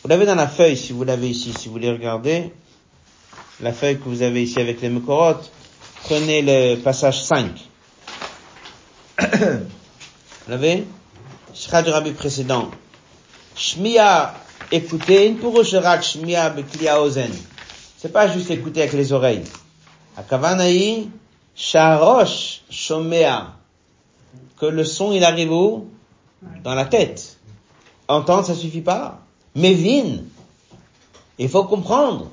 Vous l'avez dans la feuille, si vous l'avez ici, si vous voulez regarder, la feuille que vous avez ici avec les Mekorot, prenez le passage 5. (coughs) vous l'avez? Sicha du rabbi précédent. Shmia, écoutez, une pour shmia beklia ozen. C'est pas juste écouter avec les oreilles. Akavanaï, sharosh shomea. Que le son, il arrive où? Dans la tête. Entendre, ça suffit pas. Mévine. Il faut comprendre.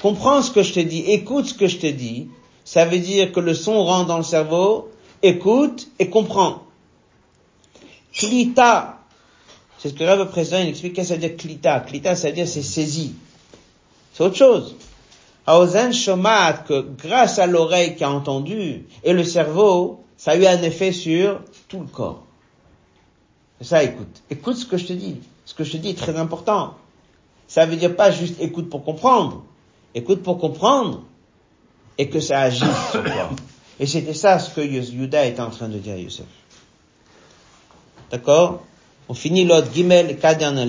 Comprends ce que je te dis. Écoute ce que je te dis. Ça veut dire que le son rentre dans le cerveau. Écoute et comprends. Klita. C'est ce que le président, il explique qu'est-ce que ça veut dire klita? Klita, ça veut dire c'est saisi. C'est autre chose. Aozen Shomat, que grâce à l'oreille qui a entendu, et le cerveau, ça a eu un effet sur tout le corps. Ça, écoute. Écoute ce que je te dis. Ce que je te dis est très important. Ça veut dire pas juste écoute pour comprendre. Écoute pour comprendre et que ça agisse sur toi. Et c'était ça ce que Yuda était en train de dire à Youssef. D'accord? On finit l'autre Gimel, les quatre dernières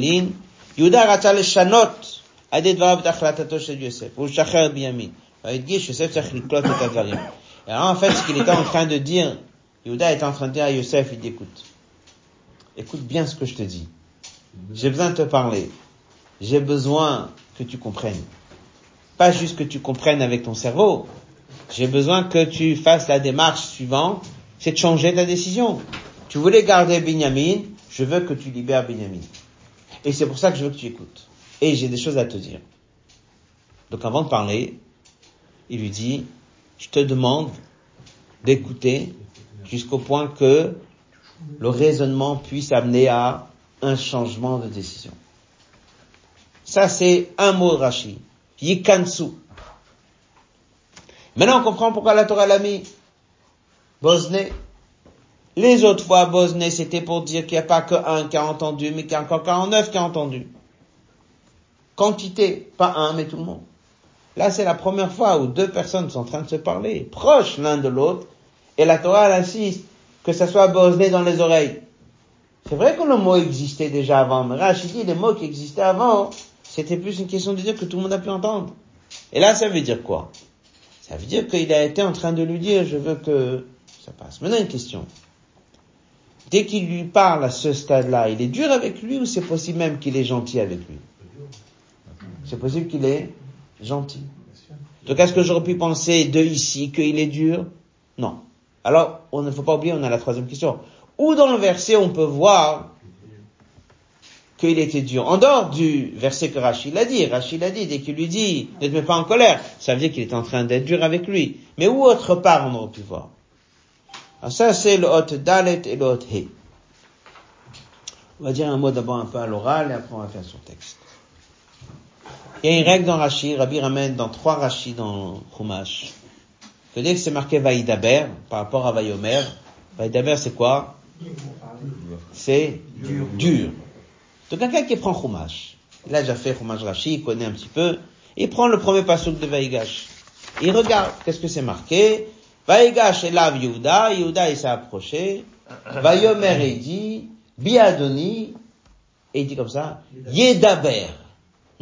le shanot עד דבריו את החלטתו של יוסף, הוא לשחרר את בנימין. והדגיש, יוסף צריך לקלוט את הדברים. Et alors, en fait, ce qu'il était en train de dire, Yehuda était en train de dire à Yosef, il dit, écoute, écoute bien ce que je te dis. J'ai besoin de te parler. J'ai besoin que tu comprennes. Pas juste que tu comprennes avec ton cerveau. J'ai besoin que tu fasses la démarche suivante, c'est de changer ta décision. Tu voulais garder Benjamin, je veux que tu libères Benjamin. Et c'est pour ça que je veux que tu écoutes. Et j'ai des choses à te dire. Donc avant de parler, il lui dit, je te demande d'écouter jusqu'au point que le raisonnement puisse amener à un changement de décision. Ça, c'est un mot de Rashi. Yikansu. Maintenant, on comprend pourquoi la Torah l'a mis. Bosné. Les autres fois, Bosné, c'était pour dire qu'il n'y a pas que un qui a entendu, mais qu'il y a encore 49 qui a entendu. Quantité, pas un, mais tout le monde. Là, c'est la première fois où deux personnes sont en train de se parler, proches l'un de l'autre, et la Torah elle insiste que ça soit bosné dans les oreilles. C'est vrai que le mot existait déjà avant, mais Rachid dit les mots qui existaient avant, c'était plus une question de dire que tout le monde a pu entendre. Et là, ça veut dire quoi? Ça veut dire qu'il a été en train de lui dire, je veux que ça passe. Maintenant, une question. Dès qu'il lui parle à ce stade-là, il est dur avec lui ou c'est possible même qu'il est gentil avec lui? C'est possible qu'il est gentil. Donc est-ce que j'aurais pu penser de ici qu'il est dur Non. Alors, on ne faut pas oublier, on a la troisième question. Où dans le verset on peut voir qu'il était dur En dehors du verset que Rachid a dit, Rachid a dit, dès qu'il lui dit, ne te mets pas en colère, ça veut dire qu'il est en train d'être dur avec lui. Mais où autre part on aurait pu voir? Alors ça c'est le hot dalet et le hot he. On va dire un mot d'abord un peu à l'oral et après on va faire son texte. Il y a une règle dans Rashi, Rabbi ramène dans trois Rashi dans Chumash, que dès que c'est marqué Vaïdaber, par rapport à Vaïomer, Vaïdaber c'est quoi? C'est dur. Donc quelqu'un qui prend Chumash, il a déjà fait Chumash Rashi, il connaît un petit peu, il prend le premier pasuk de Vaïgash. Il regarde, qu'est-ce que c'est marqué? Vaïgash est là Yehuda, Yehuda il s'est approché, Vaïomer il dit, Biadoni, et il dit comme ça, Yedaber.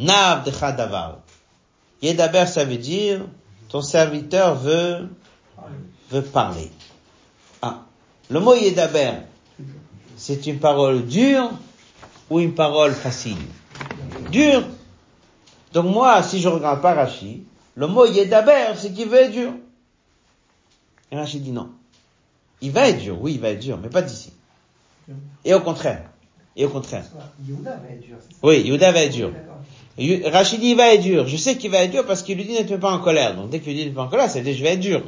Nav de Chadavar. Yedaber, ça veut dire, ton serviteur veut, veut parler. Ah. Le mot Yedaber, c'est une parole dure ou une parole facile? Dure. Donc moi, si je regarde pas Rashi, le mot Yedaber, c'est qu'il veut être dur. Et Rashi dit non. Il va être dur, oui, il va être dur, mais pas d'ici. Et au contraire. Et au contraire. Oui, Yehuda va être dur. Rachid dit, il va être dur. Je sais qu'il va être dur parce qu'il lui dit ne te mets pas en colère. Donc dès qu'il lui dit ne te mets pas en colère, ça veut dire je vais être dur.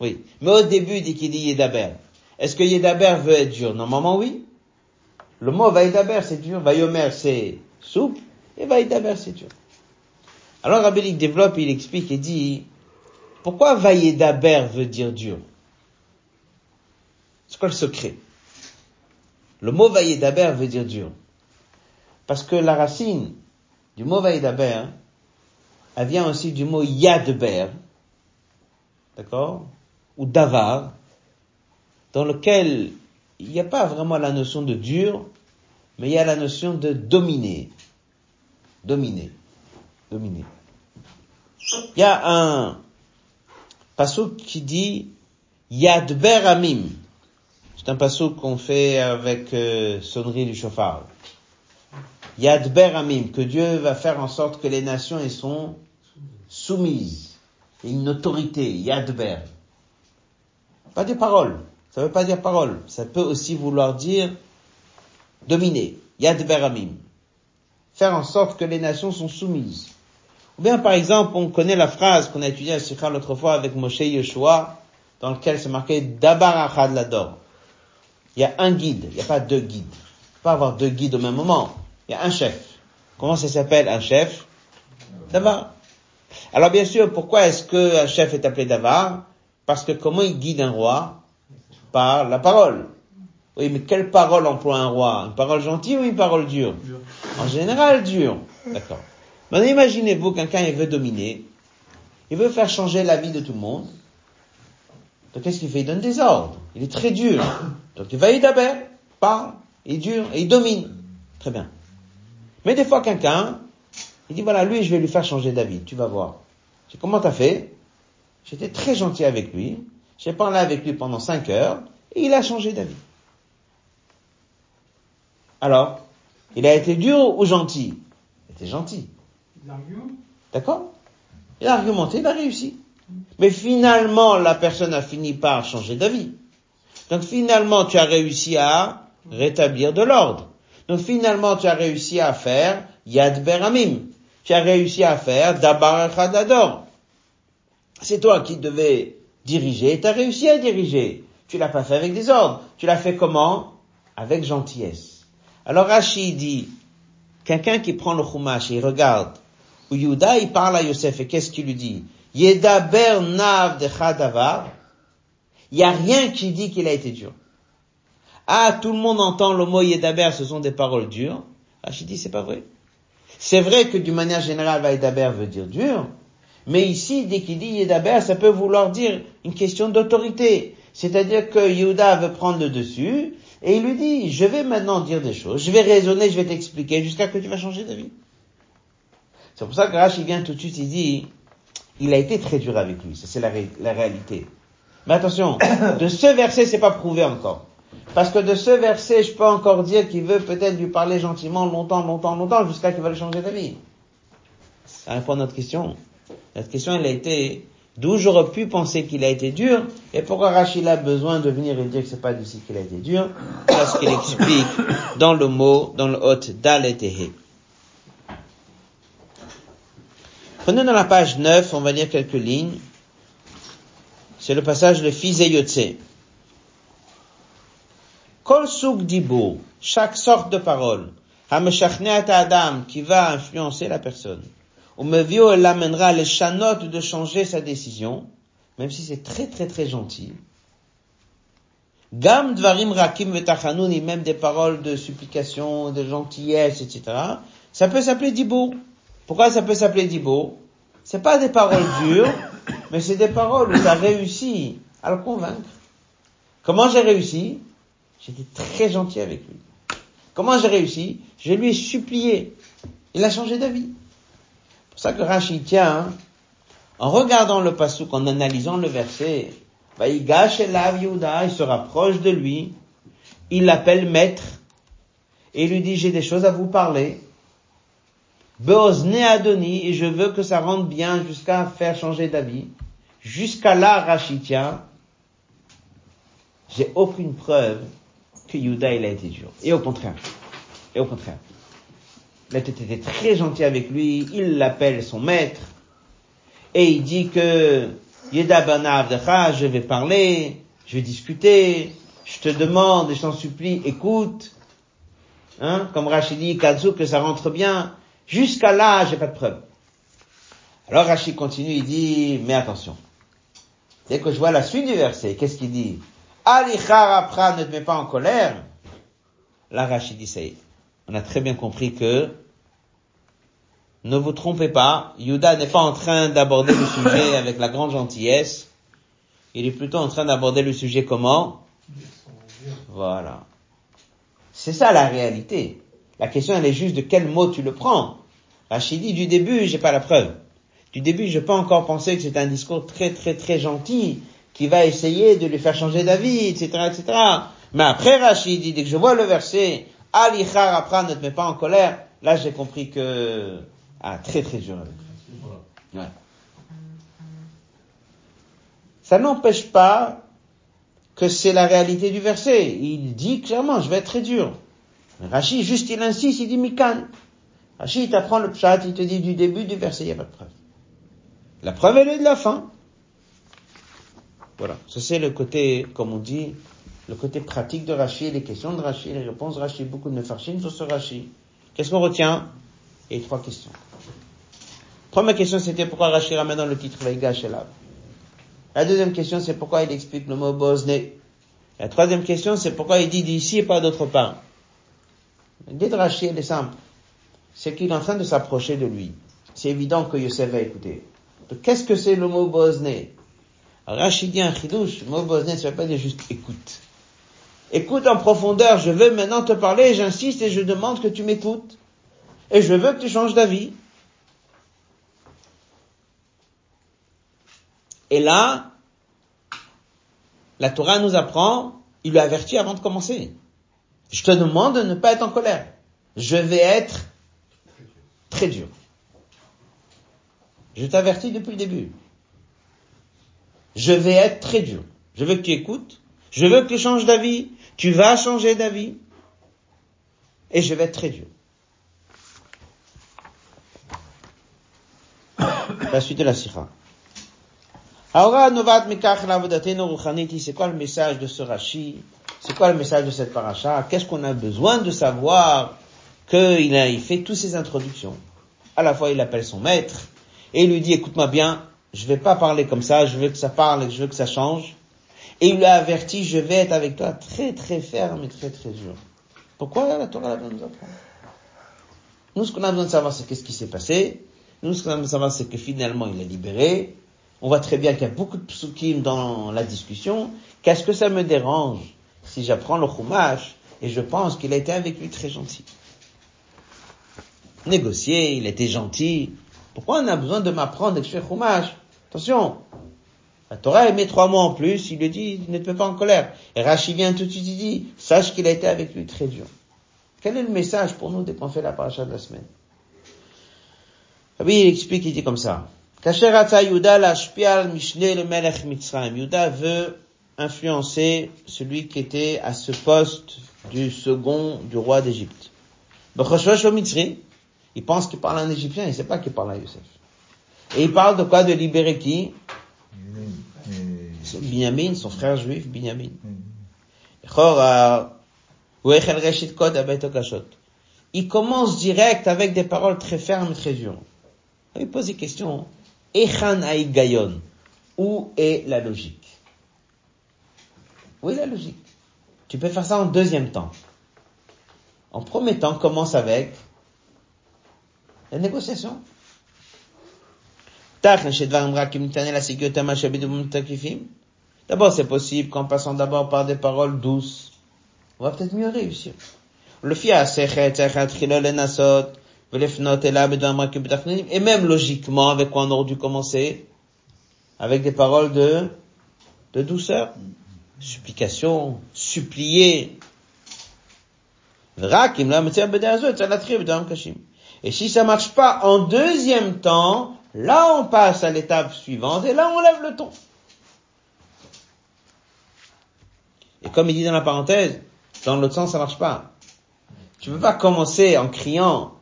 Oui. Mais au début, dès qu'il dit Yedaber, est-ce que Yedaber veut être dur? Normalement, oui. Le mot Vaïdaber, c'est dur. Vaïomer, c'est souple. Et Vaïdaber, c'est dur. Alors Rabbi il développe, il explique et dit, pourquoi Vaïdaber veut dire dur? C'est quoi le secret? Le mot Vaïdaber veut dire dur. Parce que la racine du mot Vaïdaber, elle vient aussi du mot Yadber, d'accord Ou Davar, dans lequel il n'y a pas vraiment la notion de dur, mais il y a la notion de dominer. Dominer. Dominer. Il y a un passouk qui dit Yadber Amim. C'est un passouk qu'on fait avec euh, sonnerie du chauffard. Yadber Amim, que Dieu va faire en sorte que les nations y sont soumises. Une autorité, Yadber. Pas des paroles. Ça veut pas dire parole. Ça peut aussi vouloir dire dominer. Yadber Amim. Faire en sorte que les nations sont soumises. Ou bien, par exemple, on connaît la phrase qu'on a étudiée à Sikha l'autre fois avec Moshe Yeshua, dans lequel c'est marqué Dabar Lador. Il y a un guide, il n'y a pas deux guides. Il ne faut pas avoir deux guides au même moment. Il y a un chef. Comment ça s'appelle un chef? Davar. Alors bien sûr, pourquoi est-ce qu'un chef est appelé Davar Parce que comment il guide un roi? Par la parole. Oui, mais quelle parole emploie un roi? Une parole gentille ou une parole dure? En général, dure. D'accord. Maintenant, imaginez-vous quelqu'un il veut dominer, il veut faire changer la vie de tout le monde. Donc qu'est-ce qu'il fait? Il donne des ordres. Il est très dur. Donc il va y d'abord, parle, il est dur et il domine. Très bien. Mais des fois quelqu'un, il dit voilà, lui je vais lui faire changer d'avis, tu vas voir. Je dis, comment t'as fait? J'étais très gentil avec lui, j'ai parlé avec lui pendant cinq heures, et il a changé d'avis. Alors, il a été dur ou gentil? Il était gentil. D'accord? Il a argumenté, il a réussi. Mais finalement, la personne a fini par changer d'avis. Donc finalement, tu as réussi à rétablir de l'ordre. Donc finalement, tu as réussi à faire Yad Beramim. Tu as réussi à faire Dabar Echadador. C'est toi qui devais diriger, tu as réussi à diriger. Tu l'as pas fait avec des ordres. Tu l'as fait comment? Avec gentillesse. Alors Rachid dit, quelqu'un qui prend le chumash et il regarde, où Yuda il parle à Yosef et qu'est-ce qu'il lui dit? Yedaber nav de. Il n'y a rien qui dit qu'il a été dur. Ah, tout le monde entend le mot Yedaber, ce sont des paroles dures. Rachid dit, c'est pas vrai. C'est vrai que d'une manière générale, Yedaber veut dire dur, mais ici, dès qu'il dit Yedaber, ça peut vouloir dire une question d'autorité. C'est-à-dire que Yehuda veut prendre le dessus, et il lui dit, je vais maintenant dire des choses, je vais raisonner, je vais t'expliquer, jusqu'à que tu vas changer d'avis. C'est pour ça que Rachid vient tout de suite, il dit, il a été très dur avec lui, ça c'est la, la réalité. Mais attention, (coughs) de ce verset, c'est pas prouvé encore. Parce que de ce verset, je peux encore dire qu'il veut peut-être lui parler gentiment longtemps, longtemps, longtemps, jusqu'à qu'il va le changer d'avis. Ça répond à notre question. Notre question, elle a été, d'où j'aurais pu penser qu'il a été dur, et pourquoi Rachid a besoin de venir et dire que c'est pas d'ici qu'il a été dur, parce qu'il explique dans le mot, dans le hôte d'Aletehe. Prenez dans la page 9, on va lire quelques lignes. C'est le passage de Fils et Yotze. Kol souk dibo, chaque sorte de parole, hameshachneat adam, qui va influencer la personne, ou mevio elle l'amènera les chanotes de changer sa décision, même si c'est très très très gentil. Gam dvarim rakim vetachanun, et même des paroles de supplication, de gentillesse, etc. Ça peut s'appeler dibo. Pourquoi ça peut s'appeler dibo C'est pas des paroles dures, mais c'est des paroles où tu as réussi à le convaincre. Comment j'ai réussi? J'étais très gentil avec lui. Comment j'ai réussi? Je lui ai supplié. Il a changé d'avis. C'est pour ça que Rachid tient, hein, en regardant le passouk, en analysant le verset, Vaïgash elav Yehuda, il se rapproche de lui, il l'appelle maître, et il lui dit, j'ai des choses à vous parler. Beozne Adoni, et je veux que ça rentre bien jusqu'à faire changer d'avis. Jusqu'à là, Rachitien, j'ai aucune preuve que Yuda il a été dur. Et au contraire. Et au contraire. Il a été très gentil avec lui, il l'appelle son maître, et il dit que Yeda Banavdecha, je vais parler, je vais discuter, je te demande et je t'en supplie, écoute. Hein, comme Rachid dit, Kazu, que ça rentre bien. Jusqu'à là, j'ai pas de preuve. Alors Rachid continue, il dit, mais attention. Dès que je vois la suite du verset, qu'est-ce qu'il dit? Alichar ne te mets pas en colère. Là, Rachid dit, ça y est. On a très bien compris que ne vous trompez pas, Yuda n'est pas en train d'aborder le sujet (coughs) avec la grande gentillesse. Il est plutôt en train d'aborder le sujet comment? Voilà. C'est ça la réalité. La question elle est juste de quel mot tu le prends. Rachid dit du début, j'ai pas la preuve. Du début, je peux encore penser que c'est un discours très très très gentil qui va essayer de lui faire changer d'avis, etc., etc. Mais après Rachid dit, dès que je vois le verset, Alichar Apra ne te met pas en colère, là j'ai compris que, ah, très très dur avec. Ouais. Ça n'empêche pas que c'est la réalité du verset. Il dit clairement, je vais être très dur. Rachid, juste il insiste, il dit Mikan. Rachid, il t'apprend le pshat, il te dit du début du verset, il n'y a pas de preuve. La preuve, elle est de la fin. Voilà. Ça, c'est le côté, comme on dit, le côté pratique de Rachid, les questions de Rachid, les réponses de Rachid, beaucoup de mefarchim sur ce Rachid. Qu'est-ce qu'on retient? Et trois questions. Première question, c'était pourquoi Rachid ramène dans le titre Vaïga Shelav? La deuxième question, c'est pourquoi il explique le mot Bosné. La troisième question, c'est pourquoi il dit d'ici et pas d'autre part? L'idée de Rachid, elle est simple. C'est qu'il est en train de s'approcher de lui. C'est évident que Yosef va écouter. Qu'est-ce que c'est le mot Bosné Rachid dit un chidouche, mot Bosné, ça veut pas dire juste écoute. Écoute en profondeur, je veux maintenant te parler, j'insiste et je demande que tu m'écoutes. Et je veux que tu changes d'avis. Et là, la Torah nous apprend, il lui avertit avant de commencer. Je te demande de ne pas être en colère. Je vais être très dur. Je t'avertis depuis le début. Je vais être très dur. Je veux que tu écoutes. Je veux que tu changes d'avis. Tu vas changer d'avis. Et je vais être très dur. (coughs) La suite de la sira. C'est quoi le message de ce Rashi? C'est quoi le message de cette paracha? Qu'est-ce qu'on a besoin de savoir qu'il a, il fait toutes ces introductions? À la fois, il appelle son maître et il lui dit, écoute-moi bien, je vais pas parler comme ça, je veux que ça parle et je veux que ça change. Et il lui a averti, je vais être avec toi très très ferme et très très dur. Pourquoi la a besoin de nous Nous, ce qu'on a besoin de savoir, c'est qu'est-ce qui s'est passé. Nous, ce qu'on a besoin de savoir, c'est que finalement, il est libéré. On voit très bien qu'il y a beaucoup de psukim dans la discussion. Qu'est-ce que ça me dérange si j'apprends le chumash et je pense qu'il a été avec lui très gentil? Négocier, il était gentil. Pourquoi on a besoin de m'apprendre avec ce chumash? Attention, la Torah met trois mots en plus, il lui dit, ne te mets pas en colère. Et Rachid vient tout de suite, il dit, sache qu'il a été avec lui très dur. Quel est le message pour nous dès qu'on fait la paracha de la semaine? Oui, il explique, il dit comme ça. Yuda veut influencer celui qui était à ce poste du second du roi d'Égypte. Il pense qu'il parle en égyptien, il ne sait pas qu'il parle à Youssef. Et il parle de quoi De libérer qui? Binyamin, son frère juif, Binyamin. Il commence direct avec des paroles très fermes et très dures. Il pose des questions. Echan. Où est la logique? Où est la logique? Tu peux faire ça en deuxième temps. En premier temps, commence avec la négociation. D'abord, c'est possible qu'en passant d'abord par des paroles douces, on va peut-être mieux réussir. Et même logiquement, avec quoi on aurait dû commencer? Avec des paroles de, de douceur. Supplication, supplier. Et si ça marche pas en deuxième temps, là on passe à l'étape suivante et là on lève le ton. Et comme il dit dans la parenthèse, dans l'autre sens ça marche pas. Tu peux pas commencer en criant,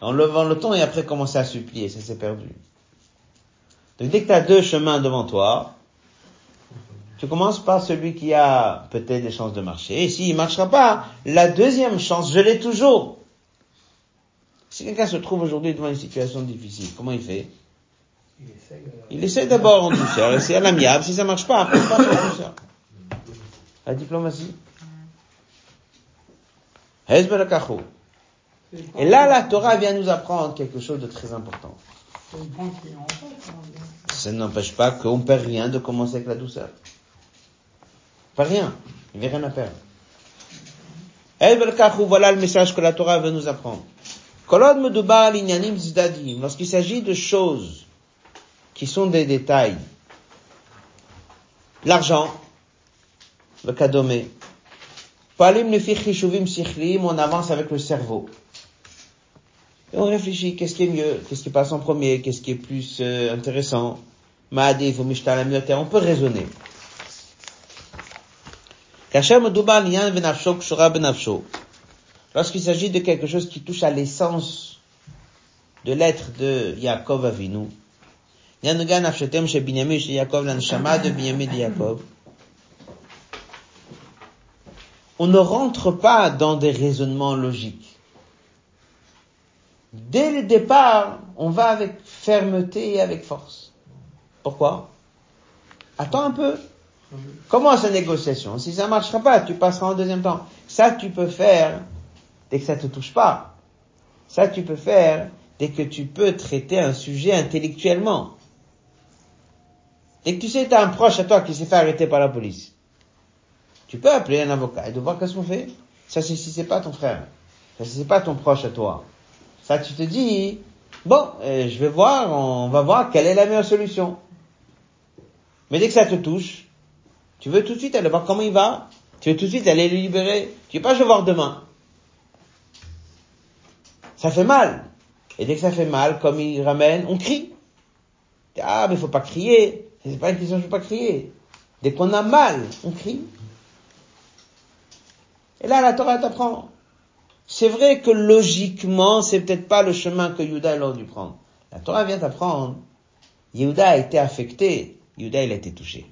en levant le ton et après commencer à supplier, ça c'est perdu. Donc dès que tu as deux chemins devant toi, tu commences par celui qui a peut-être des chances de marcher. Et s'il marchera pas, la deuxième chance, je l'ai toujours. Si quelqu'un se trouve aujourd'hui devant une situation difficile, comment il fait? Il essaye. essaie d'abord en douceur, essaie à l'amiable. Si ça marche pas, après il passe en douceur. La diplomatie. Et là, la Torah vient nous apprendre quelque chose de très important. C'est hein. Ça n'empêche pas qu'on perd rien de commencer avec la douceur. Pas rien. Il n'y a rien à perdre. Voilà le message que la Torah veut nous apprendre. Lorsqu'il s'agit de choses qui sont des détails, l'argent, le kadomé, palim on avance avec le cerveau. Et on réfléchit, qu'est-ce qui est mieux, qu'est-ce qui passe en premier, qu'est-ce qui est plus euh, intéressant. On peut raisonner. Lorsqu'il s'agit de quelque chose qui touche à l'essence de l'être de Yaakov Avinu, On ne rentre pas dans des raisonnements logiques. Dès le départ, on va avec fermeté et avec force. Pourquoi? Attends un peu. Commence la négociation. Si ça marchera pas, tu passeras en deuxième temps. Ça, tu peux faire dès que ça te touche pas. Ça, tu peux faire dès que tu peux traiter un sujet intellectuellement. Dès que tu sais, tu as un proche à toi qui s'est fait arrêter par la police. Tu peux appeler un avocat et de voir qu'est-ce qu'on fait. Ça, c'est si c'est pas ton frère. Ça, c'est pas ton proche à toi. Ça, tu te dis, bon, euh, je vais voir, on va voir quelle est la meilleure solution. Mais dès que ça te touche, tu veux tout de suite aller voir comment il va. Tu veux tout de suite aller le libérer. Tu veux pas, je voir demain. Ça fait mal. Et dès que ça fait mal, comme il ramène, on crie. Ah, mais faut pas crier. C'est pas une question, je faut pas crier. Dès qu'on a mal, on crie. Et là, la Torah t'apprend. C'est vrai que logiquement, c'est peut-être pas le chemin que Yuda aurait dû prendre. La Torah vient t'apprendre. Yehuda a été affecté. Yehuda, il a été touché.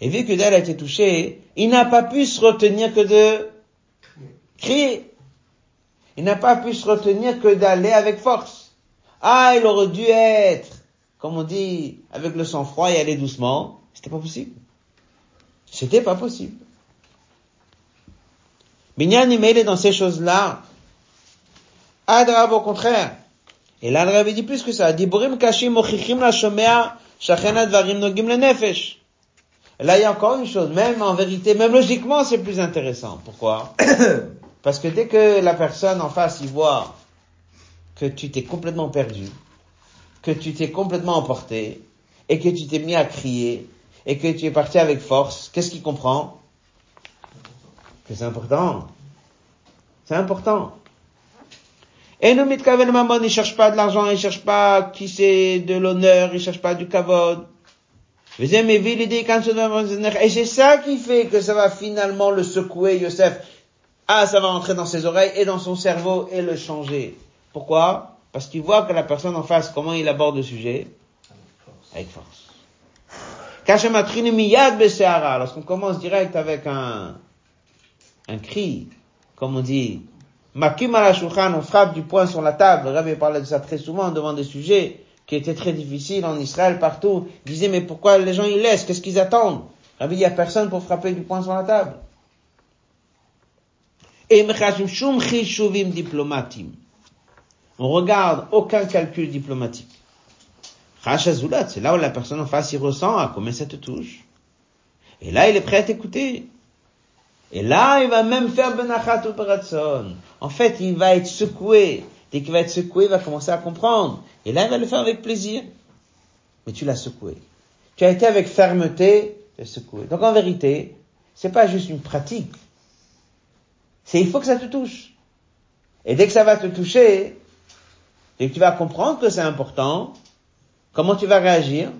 Et vu que Yehuda a été touché, il n'a pas pu se retenir que de crier. Il n'a pas pu se retenir que d'aller avec force. Ah, il aurait dû être, comme on dit, avec le sang-froid et aller doucement. C'était pas possible. C'était pas possible. Binyan il est dans ces choses-là. Adrab au contraire. Et là, le dit plus que ça. Diburim kashim mochichim la shomea shachen advarim nogim le nefesh. Là, il y a encore une chose. Même en vérité, même logiquement, c'est plus intéressant. Pourquoi? (coughs) Parce que dès que la personne en face y voit que tu t'es complètement perdu, que tu t'es complètement emporté, et que tu t'es mis à crier, et que tu es parti avec force, qu'est-ce qu'il comprend? Que c'est important. C'est important. Et nous, Mitkaven Mammon, il cherche pas de l'argent, il cherche pas qui c'est de l'honneur, il cherche pas du kavod. Et c'est ça qui fait que ça va finalement le secouer, Yosef. Ah, ça va entrer dans ses oreilles et dans son cerveau et le changer. Pourquoi? Parce qu'il voit que la personne en face, comment il aborde le sujet Avec force. Lorsqu'on commence direct avec un, un cri, comme on dit, Makim on frappe du poing sur la table. Le Rabbi parlait de ça très souvent devant des sujets qui étaient très difficiles en Israël, partout. Il disait, mais pourquoi les gens ils laissent? Qu'est-ce qu'ils attendent? Rabbi, il n'y a personne pour frapper du poing sur la table. Et diplomatim. On regarde aucun calcul diplomatique. Chachazulat, c'est là où la personne en face, il ressent à combien ça te touche. Et là, il est prêt à t'écouter. Et là, il va même faire benachat opération. En fait, il va être secoué. Dès qu'il va être secoué, il va commencer à comprendre. Et là, il va le faire avec plaisir. Mais tu l'as secoué. Tu as été avec fermeté. te secouer. Donc en vérité, c'est pas juste une pratique. C'est il faut que ça te touche. Et dès que ça va te toucher, que tu vas comprendre que c'est important, comment tu vas réagir?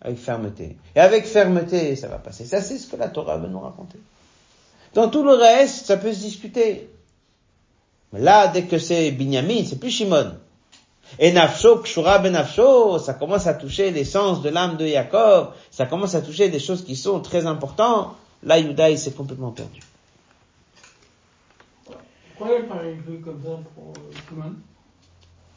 Avec fermeté. Et avec fermeté, ça va passer. Ça, c'est ce que la Torah veut nous raconter. Dans tout le reste, ça peut se discuter. Mais là, dès que c'est Binyamin, c'est plus Shimon. Et Nafsho, Kshura ben ça commence à toucher l'essence de l'âme de Jacob, ça commence à toucher des choses qui sont très importantes. Là, Yuda, il s'est complètement perdu. Pourquoi il parle comme ça pour euh, Shimon C'est Nafsho, Kshura ben Nafsho,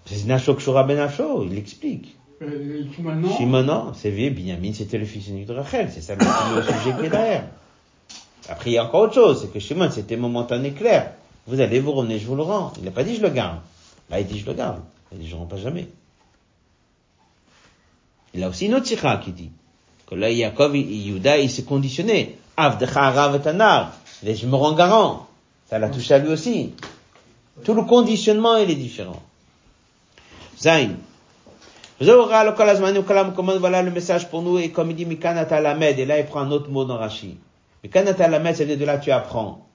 il l'explique. euh, Shimon non Shimon, non, c'est vrai, Binyamin, c'était le fils unique de Rachel, c'est ça le, sujet qui est derrière. Après, il y a encore autre chose, c'est que Shimon, c'était momentané clair. Vous allez, vous revenez, je vous le rends. Il n'a pas dit je le garde. Là, il dit je le garde. Il dit je ne rends pas jamais. Il a aussi une autre sikha qui dit que là, Yaakov, il- Yehuda, il s'est conditionné. Avdecha arav et anar. Il dit, je me rends garant. Ça l'a touché à lui aussi. Tout le conditionnement, il est différent. Zayn. Voilà le message pour nous, et comme il dit, Mikanata Lamed, et là il prend un autre mot dans Rashi. Mikanata Lamed, c'est-à-dire de là tu apprends.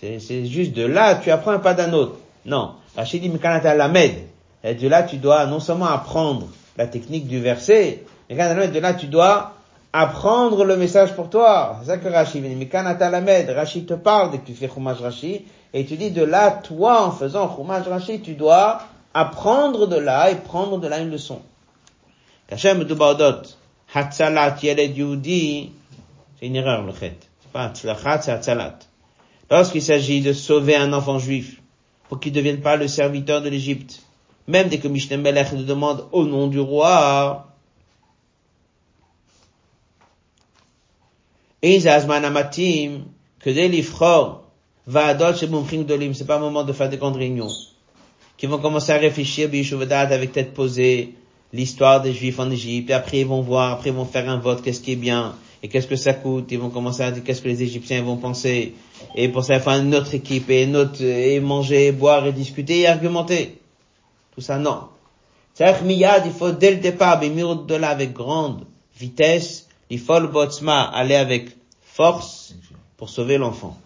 C'est, c'est juste de là tu apprends pas d'un autre. Non. Rashi dit Mikanata Lamed. Et de là tu dois non seulement apprendre la technique du verset, Mikanata Lamed, de là tu dois apprendre le message pour toi. C'est ça que Rashi dit. Mikanata Lamed. Rashi te parle dès que tu fais Chumash Rashi, et tu dis de là, toi, en faisant Chumash Rashi, tu dois apprendre de là et prendre de là une leçon. Dubadot, Hatzalat Yeled Yehudi, c'est une erreur le chet. C'est pas Hatzlachat, c'est Hatzalat. Lorsqu'il s'agit de sauver un enfant juif, pour qu'il ne devienne pas le serviteur de l'Égypte, même dès que Mishnah Melech le demande au nom du roi, que Dolim, c'est pas un moment de faire des grandes réunions, qui vont commencer à réfléchir, Bishuvadat, avec tête posée, l'histoire des Juifs en Égypte, et après ils vont voir, après ils vont faire un vote, qu'est-ce qui est bien, et qu'est-ce que ça coûte, ils vont commencer à dire qu'est-ce que les Égyptiens vont penser, et pour ça faire une autre équipe, et une autre, et manger, boire, et discuter, et argumenter. Tout ça, non. C'est-à-dire, miyad, il faut dès le départ, bémir de là avec grande vitesse, il faut le botzma, aller avec force, pour sauver l'enfant.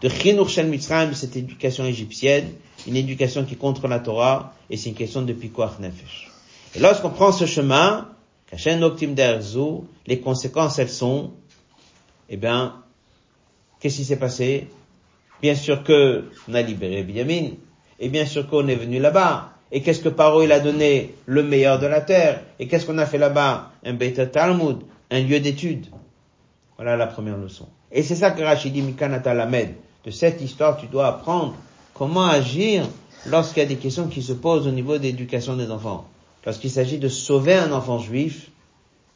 De Chinuch Shel Mitzrayim, cette éducation égyptienne, une éducation qui contre la Torah, et c'est une question de Pikuach Nefesh. Et lorsqu'on prend ce chemin, les conséquences, elles sont, eh bien, qu'est-ce qui s'est passé? Bien sûr que on a libéré Binyamin, et bien sûr qu'on est venu là-bas. Et qu'est-ce que Paro il a donné? Le meilleur de la terre? Et qu'est-ce qu'on a fait là-bas? Un Beit Talmud, un lieu d'étude. Voilà la première leçon. Et c'est ça que Rachid dit Mikanata Lamed. De cette histoire, tu dois apprendre comment agir lorsqu'il y a des questions qui se posent au niveau de l'éducation des enfants? Lorsqu'il s'agit de sauver un enfant juif,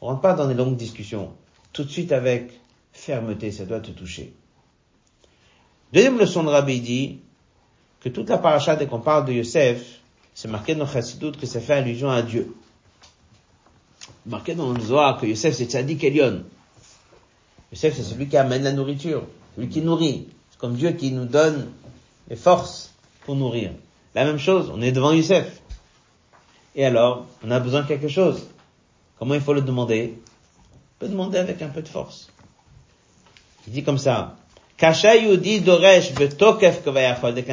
on rentre pas dans des longues discussions. Tout de suite avec fermeté, ça doit te toucher. Deuxième leçon de Rabbi dit que toute la paracha dès qu'on parle de Yosef, c'est marqué dans Chassidut que ça fait allusion à Dieu. Marqué dans le Zohar que Yosef c'est Tzadik Elion. Yosef c'est celui qui amène la nourriture, celui qui nourrit. C'est comme Dieu qui nous donne les forces pour nourrir. La même chose, on est devant Yosef. Et alors, on a besoin de quelque chose. Comment il faut le demander? On peut demander avec un peu de force. Il dit comme ça. Kasha Yudi Doresh Betokef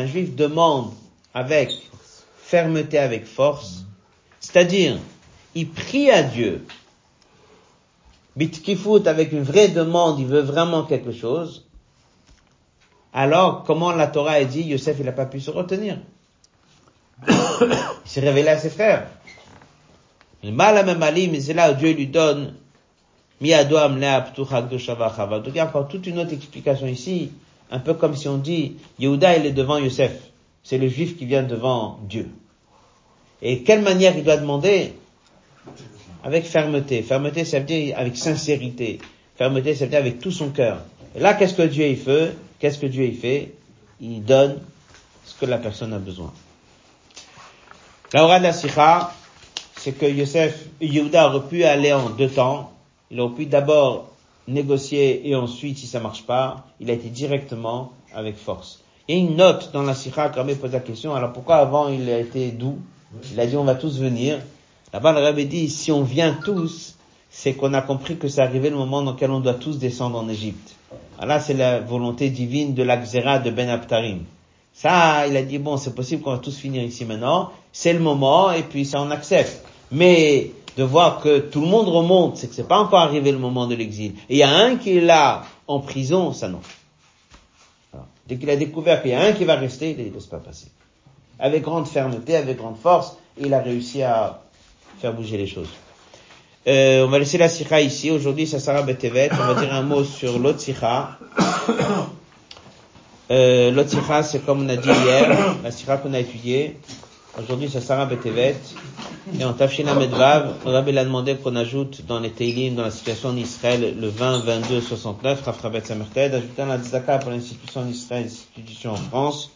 juif demande avec fermeté, avec force, c'est-à-dire, il prie à Dieu, bitkifut avec une vraie demande, il veut vraiment quelque chose, alors comment la Torah a dit, Yosef il n'a pas pu se retenir. il s'est révélé à ses frères. Le mal à même mais c'est là où Dieu lui donne. Donc il y a encore toute une autre explication ici, un peu comme si on dit, Yehuda il est devant Yosef. C'est le juif qui vient devant Dieu. Et quelle manière il doit demander? Avec fermeté. Fermeté, ça veut dire avec sincérité. Fermeté, ça veut dire avec tout son cœur. Et là, qu'est-ce que Dieu il fait? Qu'est-ce que Dieu il fait? Il donne ce que la personne a besoin. La de la sikha, c'est que Yosef, Yehuda aurait pu aller en deux temps. Il aurait pu d'abord négocier et ensuite, si ça marche pas, il a été directement avec force. Il y une note dans la sikha, quand même pose la question, alors pourquoi avant il a été doux? Il a dit on va tous venir. Là-bas, le Rabbi dit, si on vient tous, c'est qu'on a compris que c'est arrivé le moment dans lequel on doit tous descendre en Égypte. Là, c'est la volonté divine de l'Axéra de Ben Abtarim. Ça, il a dit, bon, c'est possible qu'on va tous finir ici maintenant, c'est le moment, et puis ça, on accepte. Mais de voir que tout le monde remonte, c'est que c'est pas encore arrivé le moment de l'exil. Et il y a un qui est là, en prison, ça non. Dès qu'il a découvert qu'il y a un qui va rester, il ne laisse pas passer. Avec grande fermeté, avec grande force, il a réussi à faire bouger les choses. Euh, on va laisser la sikha ici. Aujourd'hui, ça sera Betevet. On va dire un mot sur l'autre sikha. Euh, l'autre sikha, c'est comme on a dit hier, la sikha qu'on a étudiée. Aujourd'hui, ça sera Betevet. Et en Tafshina Medvav, Rabbi l'a demandé qu'on ajoute dans les Teilim, dans la situation en Israël, le 20, 22, 69, Rafrabet Samerted, ajoutant la Tzedaka pour l'institution en Israël, l'institution en France,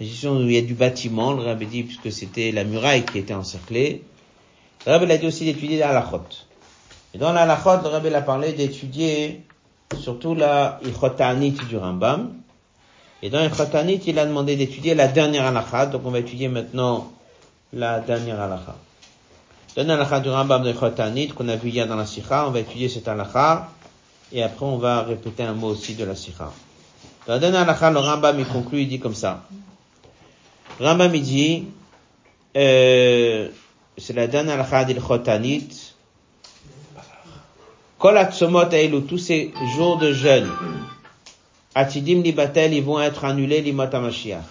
l'institution où il y a du bâtiment, le Rabbi dit, puisque c'était la muraille qui était encerclée. Le Rabbi a dit aussi d'étudier la halachot. Et dans la halachot, le Rabbi a parlé d'étudier surtout la Ichotanit du Rambam. Et dans Ichotanit, il a demandé d'étudier la dernière halakha. Donc on va étudier maintenant la dernière halakha. La dernière halakha du Rambam de Ichotanit qu'on a vu hier dans la Sikha. On va étudier cette halakha. Et après on va répéter un mot aussi de la Sikha. Dans la dernière halakha, le Rambam il conclut, il dit comme ça. Rambam il dit, euh, c'est la dernière halakha d'Ilchotanit. Kol atzomot aelu, tous ces jours de jeûne, atidim libatel, ils vont être annulés limot Mashiach.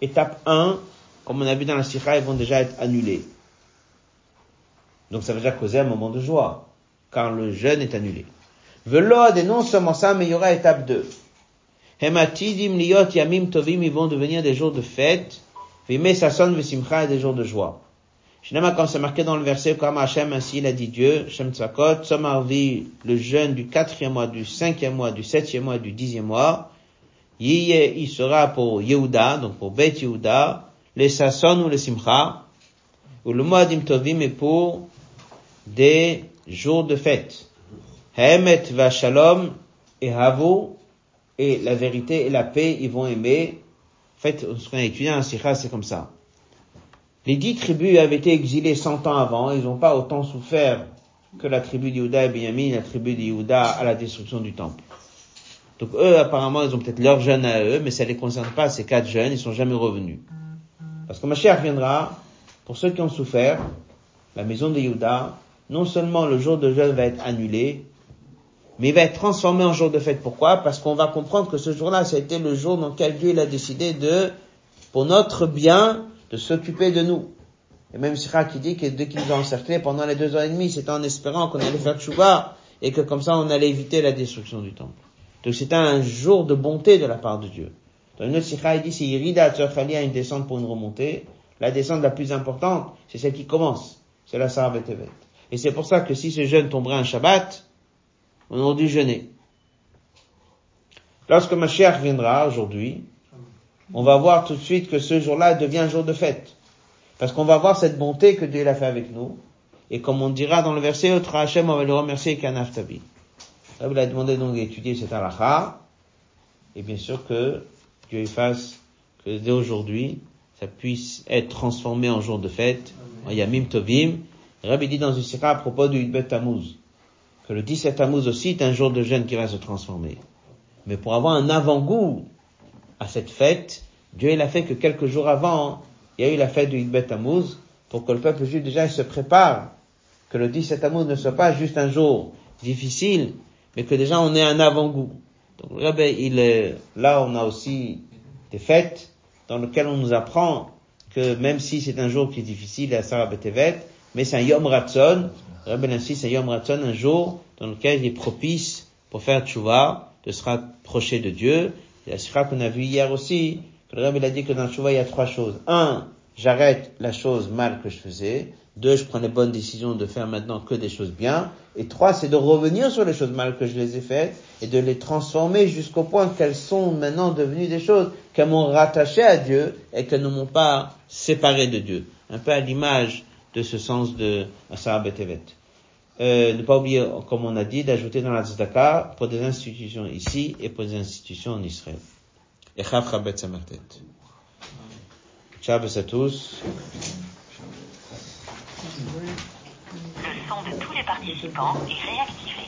Étape 1, comme on a vu dans la sikha, ils vont déjà être annulés. Donc ça veut déjà causer un moment de joie, car le jeûne est annulé. Velod, et non seulement ça, mais il y aura étape 2. Hematidim liot yamim tovim, ils vont devenir des jours de fête. Vime sason vesimcha, des jours de joie. Finalement, quand c'est marqué dans le verset, comme Hachem, ainsi il a dit Dieu, Shem Tzakot, Somarvi, le jeûne du quatrième mois, du cinquième mois, du septième mois, du dixième mois, il sera pour Yehuda, donc pour Beth Yehuda, les Sasson ou les Simcha, ou le mois d'Imtovim est pour des jours de fête. Haemet va Shalom et Havo, et la vérité et la paix, ils vont aimer. En fait, qu'on a étudié en Sikha, c'est comme ça. Les dix tribus avaient été exilées cent ans avant, ils n'ont pas autant souffert que la tribu d'Yehuda et Benjamin, la tribu d'Yehuda à la destruction du temple. Donc eux, apparemment, ils ont peut-être leur jeûne à eux, mais ça ne les concerne pas, ces quatre jeunes, ils sont jamais revenus. Parce que Mashiach viendra, pour ceux qui ont souffert, la maison de non seulement le jour de jeûne va être annulé, mais il va être transformé en jour de fête. Pourquoi? Parce qu'on va comprendre que ce jour-là, ça a été le jour dans lequel Dieu a décidé de, pour notre bien, de s'occuper de nous. Et même Sira qui dit que dès qu'il nous a encerclés pendant les deux ans et demi, c'était en espérant qu'on allait faire tchouba et que comme ça on allait éviter la destruction du temple. Donc c'était un jour de bonté de la part de Dieu. Dans une autre Sira, il dit si Irida Tzorchali a une descente pour une remontée, la descente la plus importante, c'est celle qui commence. C'est la Sarah. Et c'est pour ça que si ce jeûne tomberait un Shabbat, on aurait dû jeûner. Lorsque Mashiach viendra aujourd'hui, on va voir tout de suite que ce jour-là devient un jour de fête. Parce qu'on va voir cette bonté que Dieu a fait avec nous. Et comme on dira dans le verset, Otra Hashem, on va le remercier Kanaftabi. Là, il a demandé donc d'étudier cette halakha. Et bien sûr que Dieu fasse que dès aujourd'hui, ça puisse être transformé en jour de fête, en Yamim Tovim. Rabbi dit dans une sikha à propos du Yudbet Tammuz, que le 17 Tammuz aussi est un jour de jeûne qui va se transformer. Mais pour avoir un avant-goût à cette fête, Dieu il a fait que quelques jours avant, il y a eu la fête du Yudbet Tammuz, pour que le peuple juif déjà il se prépare, que le 17 Tammuz ne soit pas juste un jour difficile, mais que déjà on ait un avant-goût. Donc là, il est, là on a aussi des fêtes dans lesquelles on nous apprend que même si c'est un jour qui est difficile à Sarah Betevet, mais c'est un Yom Ratzon, Rabbi insiste, c'est un Yom Ratzon, un jour dans lequel il est propice pour faire tchouva, de se rapprocher de Dieu. La sikha qu'on a vu hier aussi, que le Rabbi a dit que dans le tchouva il y a trois choses. Un, j'arrête la chose mal que je faisais. Deux, je prends les bonnes décisions de faire maintenant que des choses bien. Et trois, c'est de revenir sur les choses mal que je les ai faites et de les transformer jusqu'au point qu'elles sont maintenant devenues des choses qu'elles m'ont rattaché à Dieu et qu'elles ne m'ont pas séparé de Dieu. Un peu à l'image de ce sens de Asar Betevet. Euh, ne pas oublier, comme on a dit, d'ajouter dans la tzedaka pour des institutions ici et pour des institutions en Israël. Et Chav Chabet Samartet. Ciao à tous. Le son de tous les participants est réactivé.